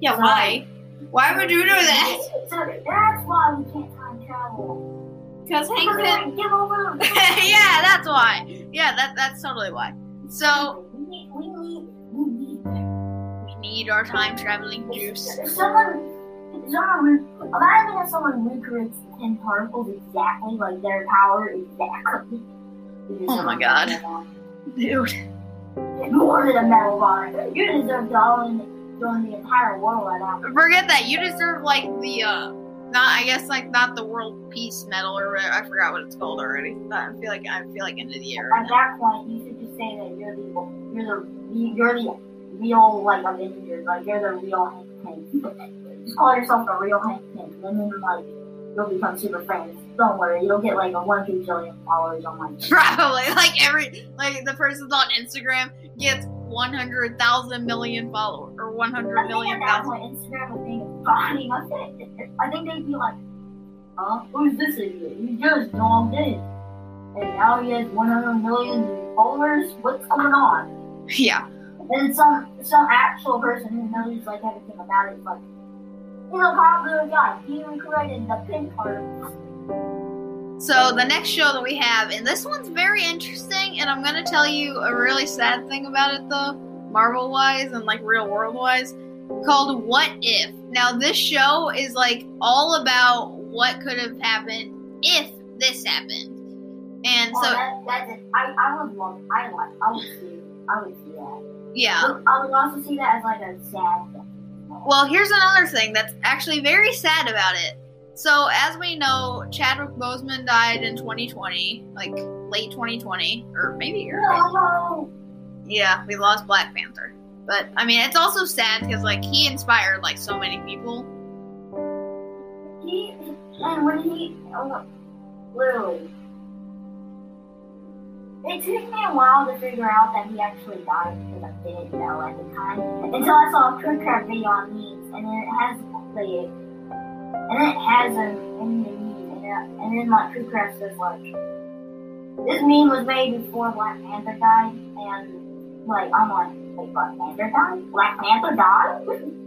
yeah, why? Why would you do that? So that's why we can't time travel. Because Hank like, give over. yeah, that's why. Yeah, that that's totally why. So we need, we need, we need. we need our time traveling juice. If someone, if someone, imagine if someone recreates the Pym particles exactly like their power exactly. Oh my God. Dude. More than a medal of honor. You deserve to own join the entire world right now. Forget that. You deserve like the uh not I guess like not the world peace medal or whatever. I forgot what it's called already. But I feel like I feel like end of the year. At that point, you should just say that you're the you're the you're the real like Avengers, like you're the real Hank Pym. Just call yourself the real Hank Pym, and then like you'll become super famous. Don't worry, you'll get like a one two billion followers on like. Probably like every like the person's on Instagram gets one hundred thousand million followers or one hundred million thousand. Instagram would it's body. I think they'd be like, "Huh? Who's this idiot? He just logged in, and now he has 100 million followers. What's going on?" Yeah. And some some actual person who knows like everything about it, like, he's a popular guy. He even created the pin card. So the next show that we have, and this one's very interesting, and I'm gonna tell you a really sad thing about it though, Marvel wise and like real world wise, called What If. Now this show is like all about what could have happened if this happened. And Oh, so that, that's it. I, I would love. I like. I would see. I would see that. yeah. But I would also see that as like a sad thing. Well, here's another thing that's actually very sad about it. So, as we know, Chadwick Boseman died in 2020, like late 2020, or maybe early. No, Yeah, we lost Black Panther. But I mean, it's also sad because like he inspired like so many people. He and when he uh, literally, it took me a while to figure out that he actually died because I didn't know at the time until I saw a quick crack video on memes and it has the and it has him in the meme and and then like quick crack says like this meme was made before Black Panther died and like I'm like wait Black Panther died Black Panther died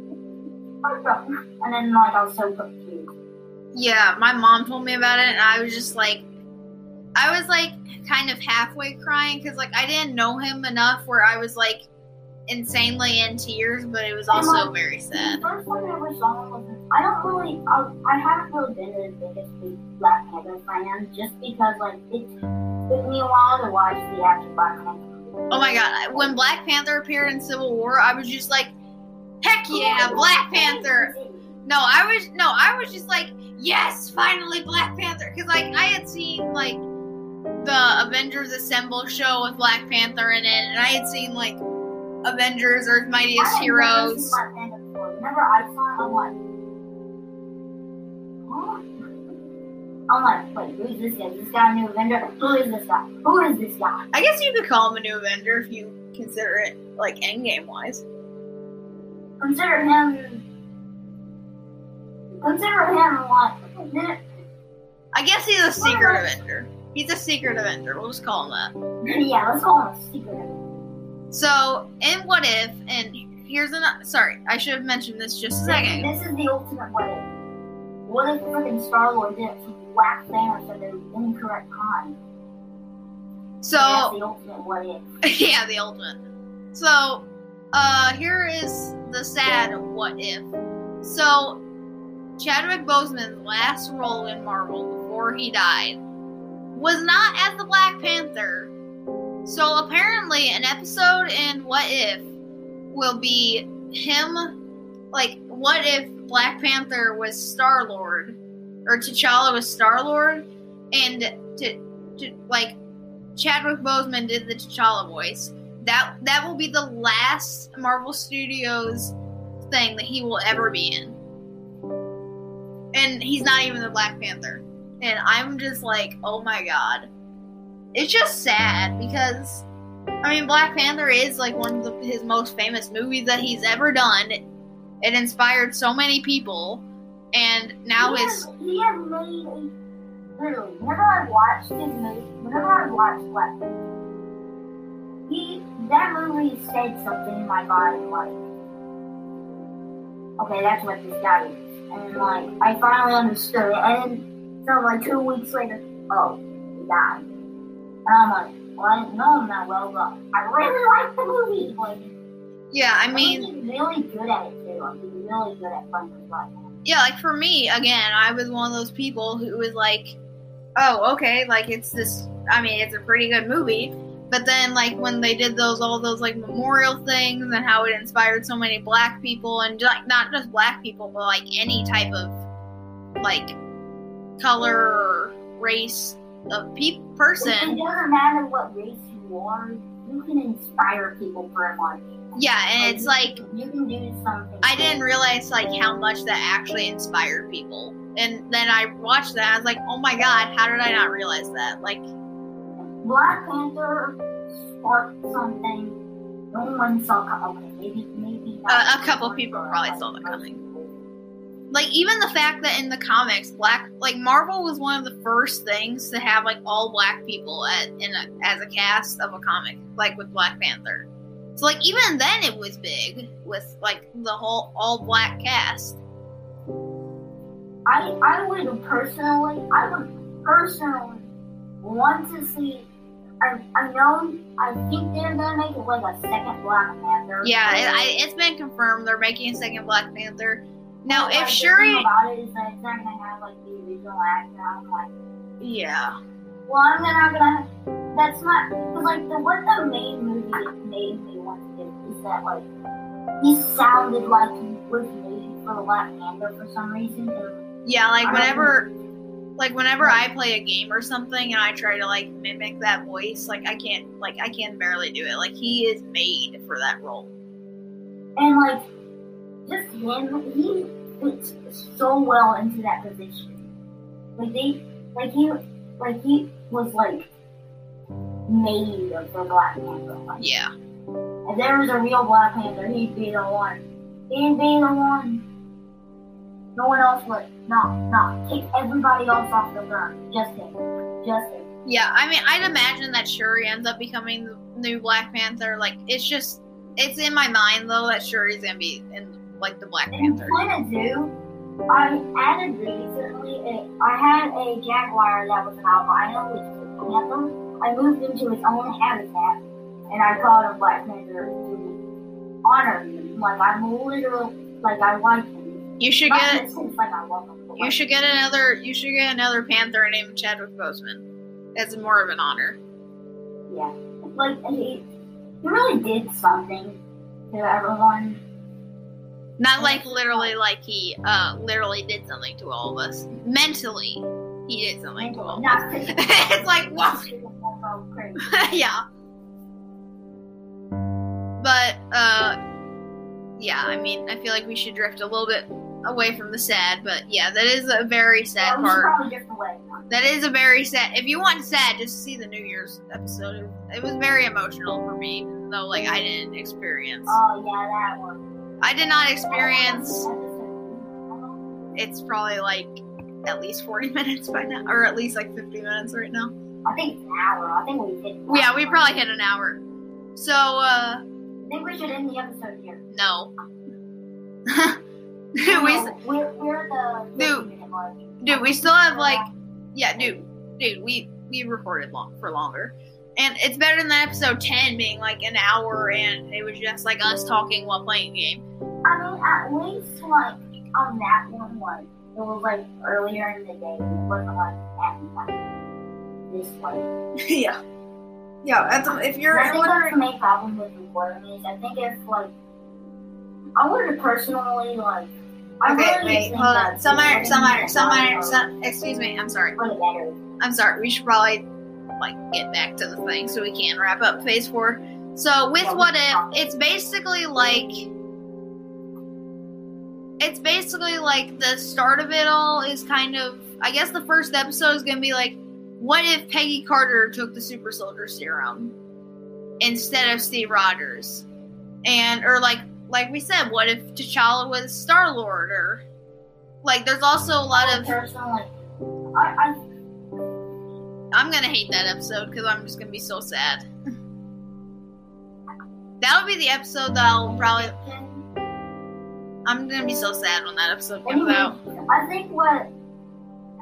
and then like I was so confused. Yeah, my mom told me about it, and I was just like, I was like kind of halfway crying because like I didn't know him enough where I was like, insanely in tears, but it was also very The sad. first time I ever saw him was I don't really I, I haven't really been the biggest big Black Panther fan just because like it took me a while to watch the actual Black Panther. Oh my god, when Black Panther appeared in Civil War, I was just like, heck oh yeah, Black Panther. No, I was no, I was just like, yes, finally Black Panther, because like I had seen like the Avengers Assemble show with Black Panther in it, and I had seen like Avengers Earth I Mightiest Heroes. seen Black Panther before. Whenever I saw I'm like, huh? I'm like, wait, who's this guy? Is this guy a new Avenger? Who is this guy? Who is this guy? I guess you could call him a new Avenger if you consider it like endgame wise. Consider him. Consider him like. I guess he's a secret Avenger. He's a secret Avenger. We'll just call him that. Yeah, let's call him a secret Avenger. So, in What If, and here's an sorry, I should have mentioned this just a second. This is the ultimate what if. What if freaking Star Lord did it to whack Thanos at the incorrect time? That's So, the ultimate what if. yeah, the ultimate. So, uh, here is the sad What If. So, Chadwick Boseman's last role in Marvel before he died was not as the Black Panther. So, apparently, an episode in What If will be him, like, what if Black Panther was Star Lord, or T'Challa was Star Lord, and to, to like Chadwick Boseman did the T'Challa voice. That that will be the last Marvel Studios thing that he will ever be in. And he's not even the Black Panther. And I'm just like, oh my god. It's just sad because I mean Black Panther is like one of the, his most famous movies that he's ever done. It inspired so many people and now he his has, he has made a literally whenever I watched his movie whenever I watched Black Panther, he that movie said something in my body like Okay, that's what this guy is. And like I finally understood it and so like two weeks later, oh, he died. And I'm like, well I didn't know him that well, but I really liked the movie. Like yeah, I mean he's really good at it too. Like he's really good at playing with yeah, like for me, again, I was one of those people who was like, oh, okay, like it's this, I mean, it's a pretty good movie. But then, like, when they did those, all those, like, memorial things and how it inspired so many black people, and, like, not just black people, but, like, any type of, like, color or race of pe- person. It doesn't matter what race you are, you can inspire people for much. Yeah, and it's like, you can do something. I didn't realize, like, how much that actually inspired people. And then I watched that, I was like, oh my god, how did I not realize that? Like, Black Panther sparked something no one saw coming. Maybe, maybe uh, A- a couple people probably saw that coming. Like even the fact that in the comics black like marvel was one of the first things to have like all black people at, in a, as a cast of a comic like with black panther so like even then it was big with like the whole all black cast I, I would personally, I would personally want to see. I, I know. I think they're gonna make like a second Black Panther. yeah it, I, it's been confirmed they're making a second black panther now Like, if the shuri about it is that it's not gonna have like the original actor. I'm like, yeah well, I'm not gonna. That's not because like the what the main movie made me want to do is that like he sounded like he was made for Black Panther for some reason. Yeah like whenever like whenever I play a game or something and I try to like mimic that voice, like I can't like I can barely do it. Like he is made for that role. And like, just him, he fits so well into that position. Like they, like he, like he was like made for Black Panther. Like, Yeah. if there was a real Black Panther, he'd be the one. He'd be the one. No one else would. No, no. Take everybody else off the ground. Just him. Just him. Yeah, I mean I'd imagine that Shuri ends up becoming the new Black Panther. Like it's just it's in my mind though that Shuri's gonna be in like the Black In Panther. Planet Zoo, I added recently, a, I had a jaguar that was an albino, which was a panther. I moved into its own habitat, and I called him Black Panther. to honor him. Like I'm literally like I like him. You should Not get in like I love him. you like, should get another you should get another Panther named Chadwick Boseman. As more of an honor. Yeah. Like he, he really did something to everyone. Not like literally like he uh literally did something to all of us. Mentally he did something to all of us. It's like wow. People won't go crazy. yeah. But uh yeah, I mean, I feel like we should drift a little bit away from the sad, but yeah, that is a very sad Yeah, we should part. away. That is a very sad. If you want sad, just see the New Year's episode. It was very emotional for me, though like I didn't experience. Oh yeah, that one. I did not experience. It's probably like at least forty minutes by now, or at least like fifty minutes right now. I think an hour. I think we hit. Yeah, we probably hit an hour. So uh, I think we should end the episode here. no. we No, we're, we're the Dude. 50 minute mark. Dude, we still have like, yeah, dude, dude, we we recorded long for longer, and it's better than episode ten being like an hour and it was just like us talking while playing a game. I mean, at least like on that one, like it was like earlier in the day. It wasn't like at like this like. yeah, yeah. At the, if you're I think that's the main problem with recording is I think it's like I would personally like. I okay, really wait, hold on. Some recording some is some uh, Some, excuse me. I'm sorry. The. I'm sorry. We should probably like get back to the thing so we can wrap up phase four. So with what if, it's basically like it's basically like the start of it all is kind of I guess the first episode is gonna be like what if Peggy Carter took the super soldier serum instead of Steve Rogers? And or like like we said, what if T'Challa was Star Lord or like there's also a lot of personally. I, I I'm gonna hate that episode because I'm just gonna be so sad. That'll be the episode that I'll probably. I'm gonna be so sad when that episode comes out. I think what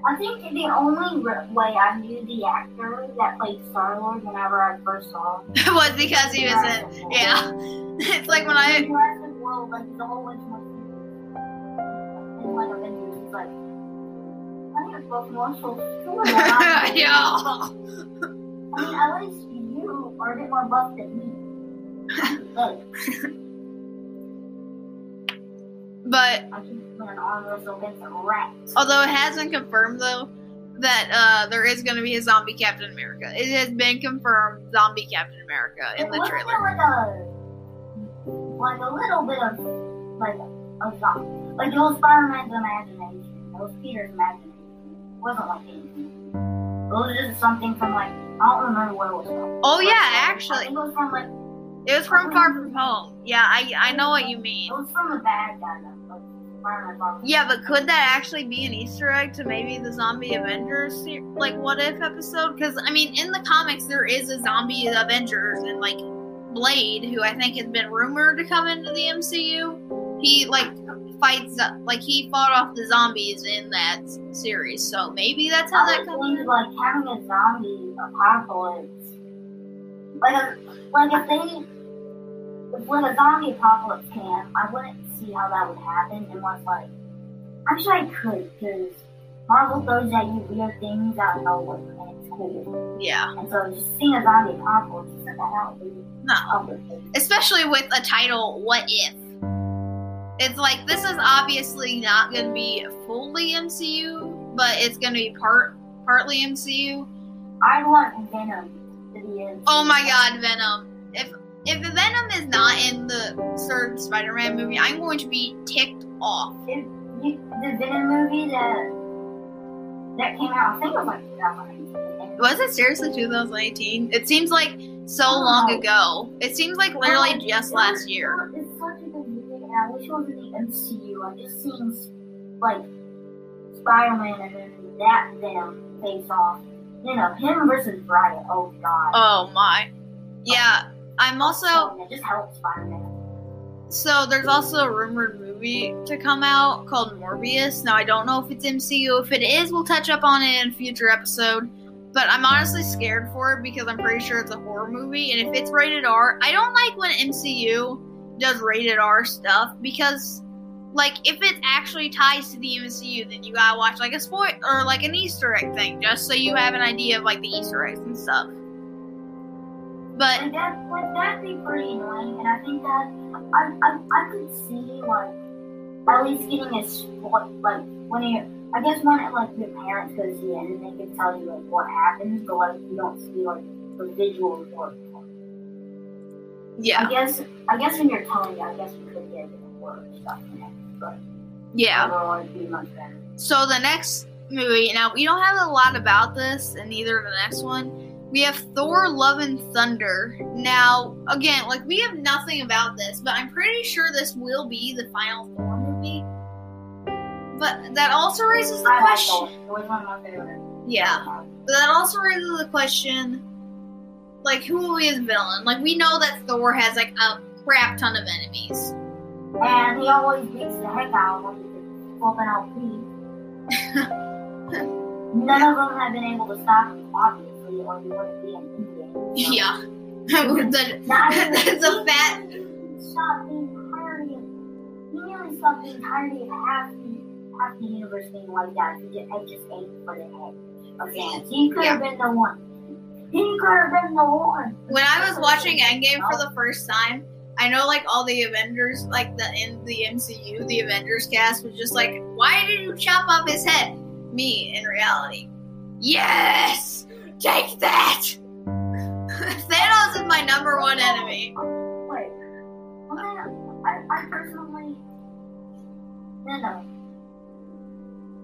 I think the only way I knew the actor that played Star Lord whenever I first saw him was because he was in. Yeah, it's like when I. Jurassic World, like the whole original in like Avengers, like, I think it's both Marshall. yeah. I mean, at least you are a bit more buff than me. But But I just put an arm wrestle against a rat. although it hasn't confirmed though that uh, there is gonna be a zombie Captain America, it has been confirmed zombie Captain America in the trailer. like a like a little bit of like a zombie? Like it was Spider-Man's imagination. It was Peter's imagination. Wasn't like anything. It was just something from like I don't remember what it was from. Oh yeah, actually, it was from like it was from Far From Home. Yeah, I I know what you mean. it was from a bad guy. Like Spider-Man. Far From Yeah, but could that actually be an Easter egg to maybe the Zombie Avengers, like what if episode? Because I mean, in the comics there is a Zombie Avengers, and like Blade, who I think has been rumored to come into the MCU, he like fights like he fought off the zombies in that series. So maybe that's how that I comes. think like having a zombie apocalypse, like a, like if they, if like a zombie apocalypse came, I wouldn't see how that would happen unless like, actually I could because Marvel throws at you weird things out of nowhere and it's cool. Yeah, And so just seeing a zombie apocalypse is like that would be no, especially with a title "What If." It's like this is obviously not going to be fully MCU, but it's going to be part partly MCU. I want Venom to be in. Oh my god, Venom. If if Venom is not in the third Spider-Man movie, I'm going to be ticked off. If you, the Venom movie that that came out, I think it was like 2018. Was it seriously 2018? It seems like so long ago. It seems like literally oh, just last year. Movie, and I wish it was in the MCU. Like just seeing like Spider-Man and then that Venom face off. You know, him versus Riot. Oh God. Oh my. Yeah, I'm also So, just help Spider-Man. so there's also a rumored movie to come out called Morbius. Now I don't know if it's MCU. If it is, we'll touch up on it in a future episode. But I'm honestly scared for it because I'm pretty sure it's a horror movie, and if it's rated R, I don't like when MCU does rated R stuff because like if it actually ties to the MCU, then you gotta watch like a spoil or like an Easter egg thing, just so you have an idea of like the Easter eggs and stuff. But And that would be pretty annoying? And I think that I I, I could see like at least getting a spot like when you I guess when like your parents go see it and they can tell you like what happens, but like you don't see like the visual report. I guess I guess when you're telling me, I guess we could get the word stuff it, but yeah. overall be much better. So the next movie, now we don't have a lot about this, and neither the next one. We have Thor: Love and Thunder. Now, again, like we have nothing about this, but I'm pretty sure this will be the final Thor movie. But that also raises the I question. Thor. It was one of my favorite. Yeah, but that also raises the question, like, who will be his villain? Like, we know that Thor has like a crap ton of enemies. And he always beats the heck out of them flipping out Pete. None of them have been able to stop him, obviously, or he wouldn't be in India. Yeah, the, that's a fat. He stopped the entirety of, he nearly stopped the entirety of half the, half the universe being wiped out. He just, aimed for the head Thanos. He could have been the one. Been the one. when I was watching Endgame for the first time, I know like all the Avengers, like the in the MCU, the Avengers cast was just like, "Why did you chop off his head?" Me, in reality, yes, take that. Thanos is my number one enemy. Wait. I, I personally. No, no.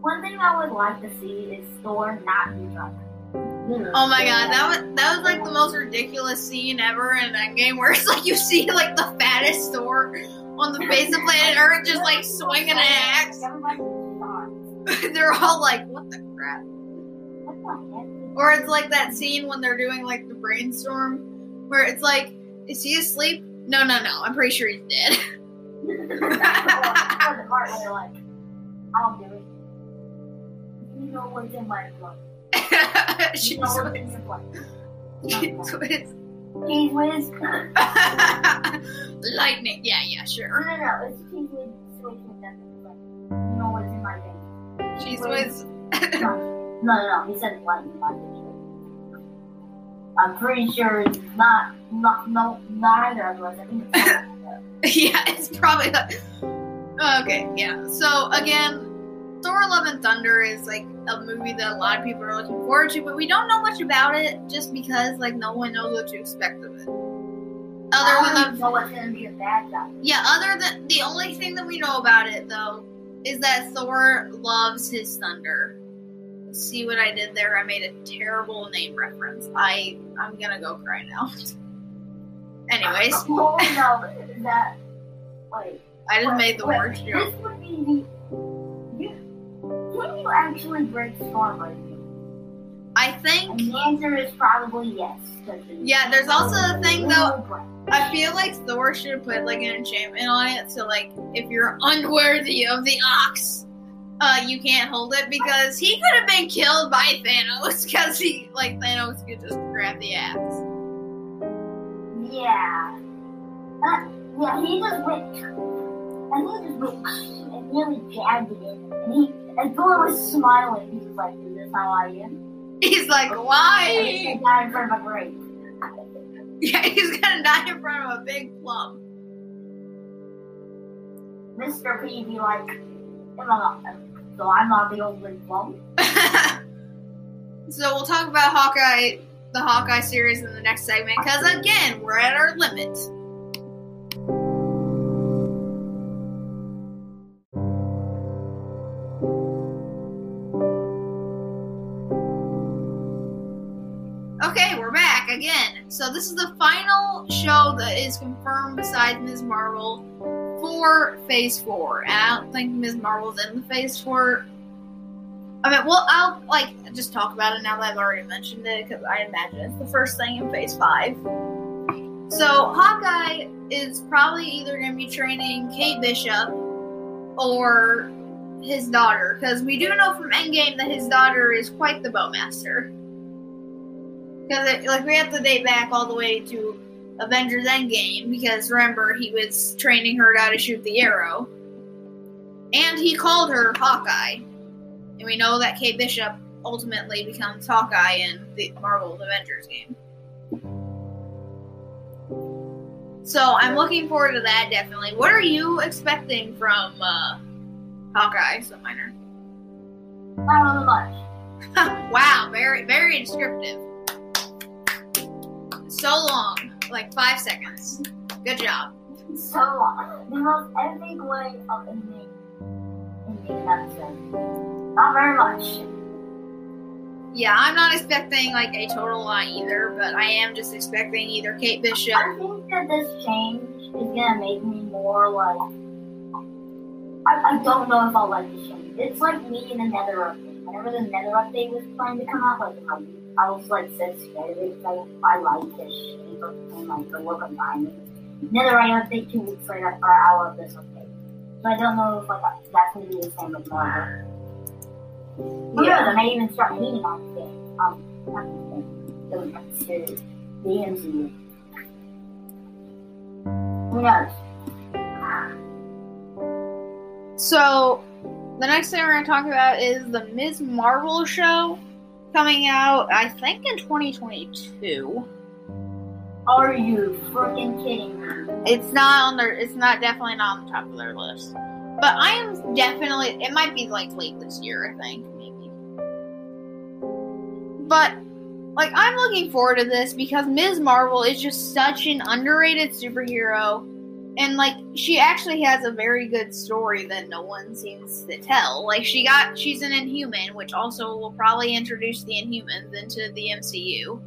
One thing I would like to see is Thor not be drunk. Oh my god, that was that was like the most ridiculous scene ever in Endgame, where it's like you see like the fattest Thor on the face of planet Earth just like swinging an axe. They're all like, "What the crap." what the heck? Or it's like that scene when they're doing like the brainstorm, where it's like, is he asleep? No, no, no. I'm pretty sure he's dead. or the part where like, I'll do it. You know what's in my blood. She's You know what's with, in your blood. she's with Cheese whiz. Lightning. Yeah, yeah, sure. no, no, no. It's cheese whiz situation with that. It's like, You know in my veins. She's with. No, no, no. He said lightning. Not I'm pretty sure it's not, not, no, neither of us. I think it's yeah, it's probably. Like, okay, yeah. So again, Thor: Love and Thunder is like a movie that a lot of people are looking forward to, but we don't know much about it just because like no one knows what to expect of it. Other than know what's gonna be a bad guy. Yeah, other than the only thing that we know about it though is that Thor loves his thunder. See what I did there? I made a terrible name reference. I I'm gonna go cry now. Anyways, Oh no, that. Wait. I just wait, made the wait, worst joke. This would be the. Can you actually break now? I And think the answer is probably yes. Yeah, there's also the thing, though- I feel like Thor should put like an enchantment on it so like if you're unworthy of the ox, uh you can't hold it because he could have been killed by Thanos because he like Thanos could just grab the axe. Yeah. Uh, yeah, he just went. And he just went and really jabbed it. And he. And Thor was smiling. He was like, Is this how I am? He's like, why? died in front of a grave. Yeah, he's gonna die in front of a big plum. Mr. P be like, Am I not, so I'm not the only one? so we'll talk about Hawkeye, the Hawkeye series in the next segment because again we're at our limit. So this is the final show that is confirmed besides Ms. Marvel for Phase Four, and I don't think Ms. Marvel's in the Phase Four. I mean, well, I'll like just talk about it now that I've already mentioned it because I imagine it's the first thing in Phase Five. So Hawkeye is probably either going to be training Kate Bishop or his daughter because we do know from Endgame that his daughter is quite the bowmaster. Because like we have to date back all the way to Avengers Endgame because remember he was training her how to shoot the arrow. And he called her Hawkeye. And we know that Kate Bishop ultimately becomes Hawkeye in the Marvel Avengers game. So I'm looking forward to that definitely. What are you expecting from uh, Hawkeye, so minor? Not much. wow, very very descriptive. So long, like five seconds. Good job. So long. The most epic way of ending ending episode. Not very much. Yeah, I'm not expecting like a total lie either, but I am just expecting either Kate Bishop. I think that this change is gonna make me more like. I, I don't know if I'll like this change. It's like me in the Nether update. Whenever the Nether update was planning to come out, like I, I was like it I, I like this shape of and like the look of diamonds. Netherite update two weeks later, or I love this update. So I don't know if like that's gonna be the same with Marvel. Who knows? I may even start hating on the game. Um, the. The series. Who knows? So, the next thing we're going to talk about is the Ms. Marvel show coming out, I think, in 2022. Are you freaking kidding me? It's not on their. It's not definitely not on the top of their list. But I am definitely. It might be like late this year. I think maybe. But like I'm looking forward to this because Ms. Marvel is just such an underrated superhero, and like she actually has a very good story that no one seems to tell. Like she got. She's an Inhuman, which also will probably introduce the Inhumans into the MCU.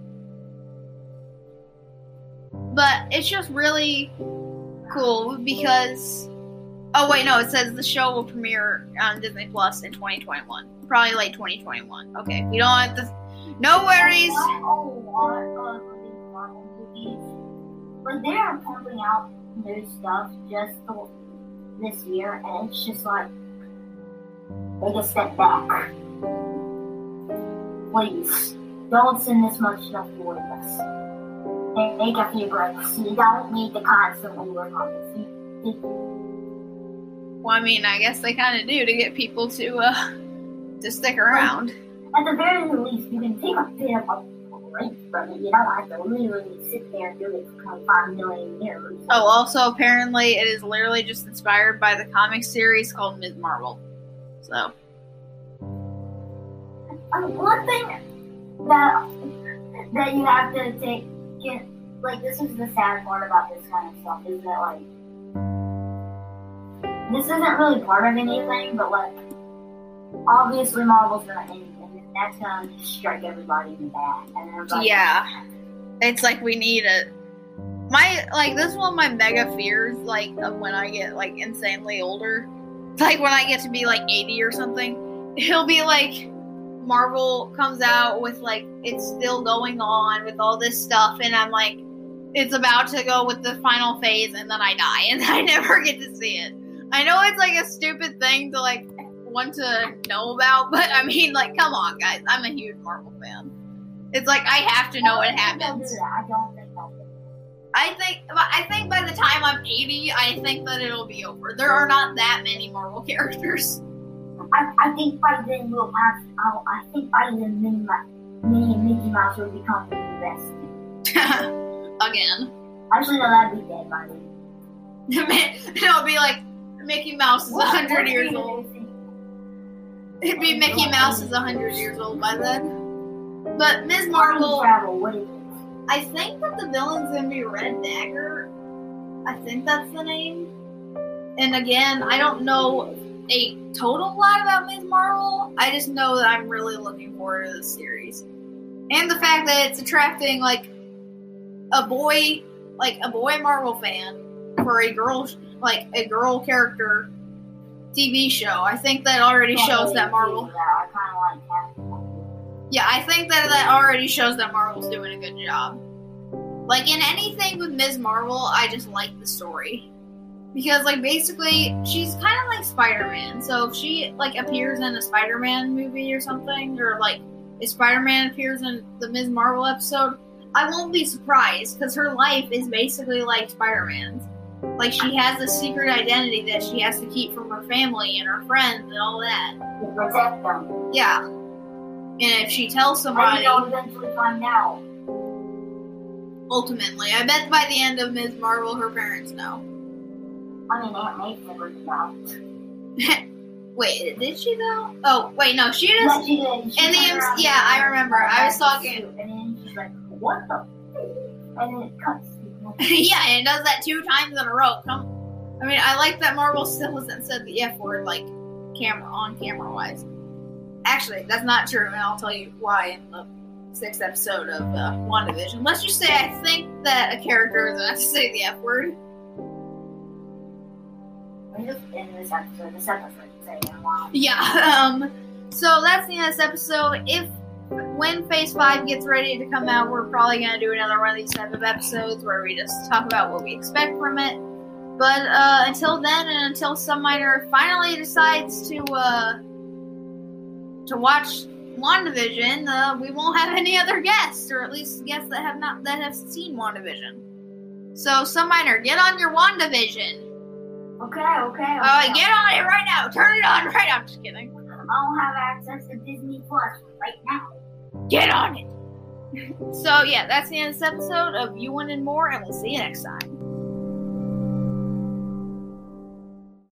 But it's just really cool because oh wait no it says the show will premiere on disney plus in 2021 probably late 2021 okay we don't have to no worries but they are pumping out new stuff just this year, and it's just like take a step back. Please don't send this much stuff towards us. Take, a few breaks. You don't need to constantly work on this. Well i mean i guess they kind of do to get people to uh to stick around at the very least, you can take a bit of a break from it. You don't have to literally sit there and do it for 25 million years. oh also apparently it is literally just inspired by the comic series called ms marvel so Um, one thing that that you have to take get like this is the sad part about this kind of stuff is that like this isn't really part of anything, but like obviously Marvel's gonna end that's gonna strike everybody in the back. Everybody yeah. It's like we need a my like this is one of my mega fears like of when i get like insanely older. Like when i get to be like 80 or something it'll be like marvel comes out with like it's still going on with all this stuff and i'm like it's about to go with the final phase and then i die and i never get to see it. I know it's like a stupid thing to like want to know about but i mean like come on guys i'm a huge marvel fan it's like i have to know what I don't think they'll happens do. I don't think do. I think I think by the time I'm 80, I think that it'll be over. There are not that many Marvel characters. I, I think by then we'll have. Oh, I think by then Minnie, and Mickey Mouse will become the best. Again. Actually, no, that'd be dead by then. It'll be like Mickey Mouse is What- 100 years old. Think? It'd be Mickey Mouse is 100 years old by then. But Ms. Marvel, travel. What do you think? I think that the villain's gonna be Red Dagger. I think that's the name. And again, I don't know a total lot about Ms. Marvel. I just know that I'm really looking forward to this series. And the fact that it's attracting like a boy like a boy Marvel fan for a girl like a girl character TV show. I think that already shows that Marvel I kind of like yeah, I think that that already shows that Marvel's doing a good job. Like in anything with Ms. Marvel, I just like the story. Because like basically she's kind of like Spider-Man. So if she like appears in a Spider-Man movie or something or like if Spider-Man appears in the Ms. Marvel episode, I won't be surprised because her life is basically like Spider Man's. Like she has a secret identity that she has to keep from her family and her friends and all that. To protect them. Yeah. And if she tells somebody, they'll eventually find out. ultimately, I bet by the end of Ms. Marvel, her parents know. I mean, Aunt May never it. Wait, did she though? Oh, wait, no, she does. she did. She And the MC yeah, I remember. I was talking- And then she's like, what the? And then it cuts. yeah, and it does that two times in a row. Come, I mean, I like that Marvel still hasn't said the F word like camera on camera wise. Actually, that's not true, and I'll tell you why in the sixth episode of uh, WandaVision. Let's just say I think that a character is going to say the F word. End this episode. This episode. Yeah. Um. So that's the end of this episode. If when Phase Five gets ready to come out, we're probably gonna do another one of these type of episodes where we just talk about what we expect from it. But uh, until then, and until some miner finally decides to uh, to watch WandaVision, uh, we won't have any other guests, or at least guests that have not that have seen WandaVision. So, some miner, get on your WandaVision. Okay, okay. okay. Uh, get on it right now. Turn it on right now. I'm just kidding. I don't have access to Disney Plus right now. Get on it. so yeah, that's the end of this episode of You Want and More, and we'll see you next time.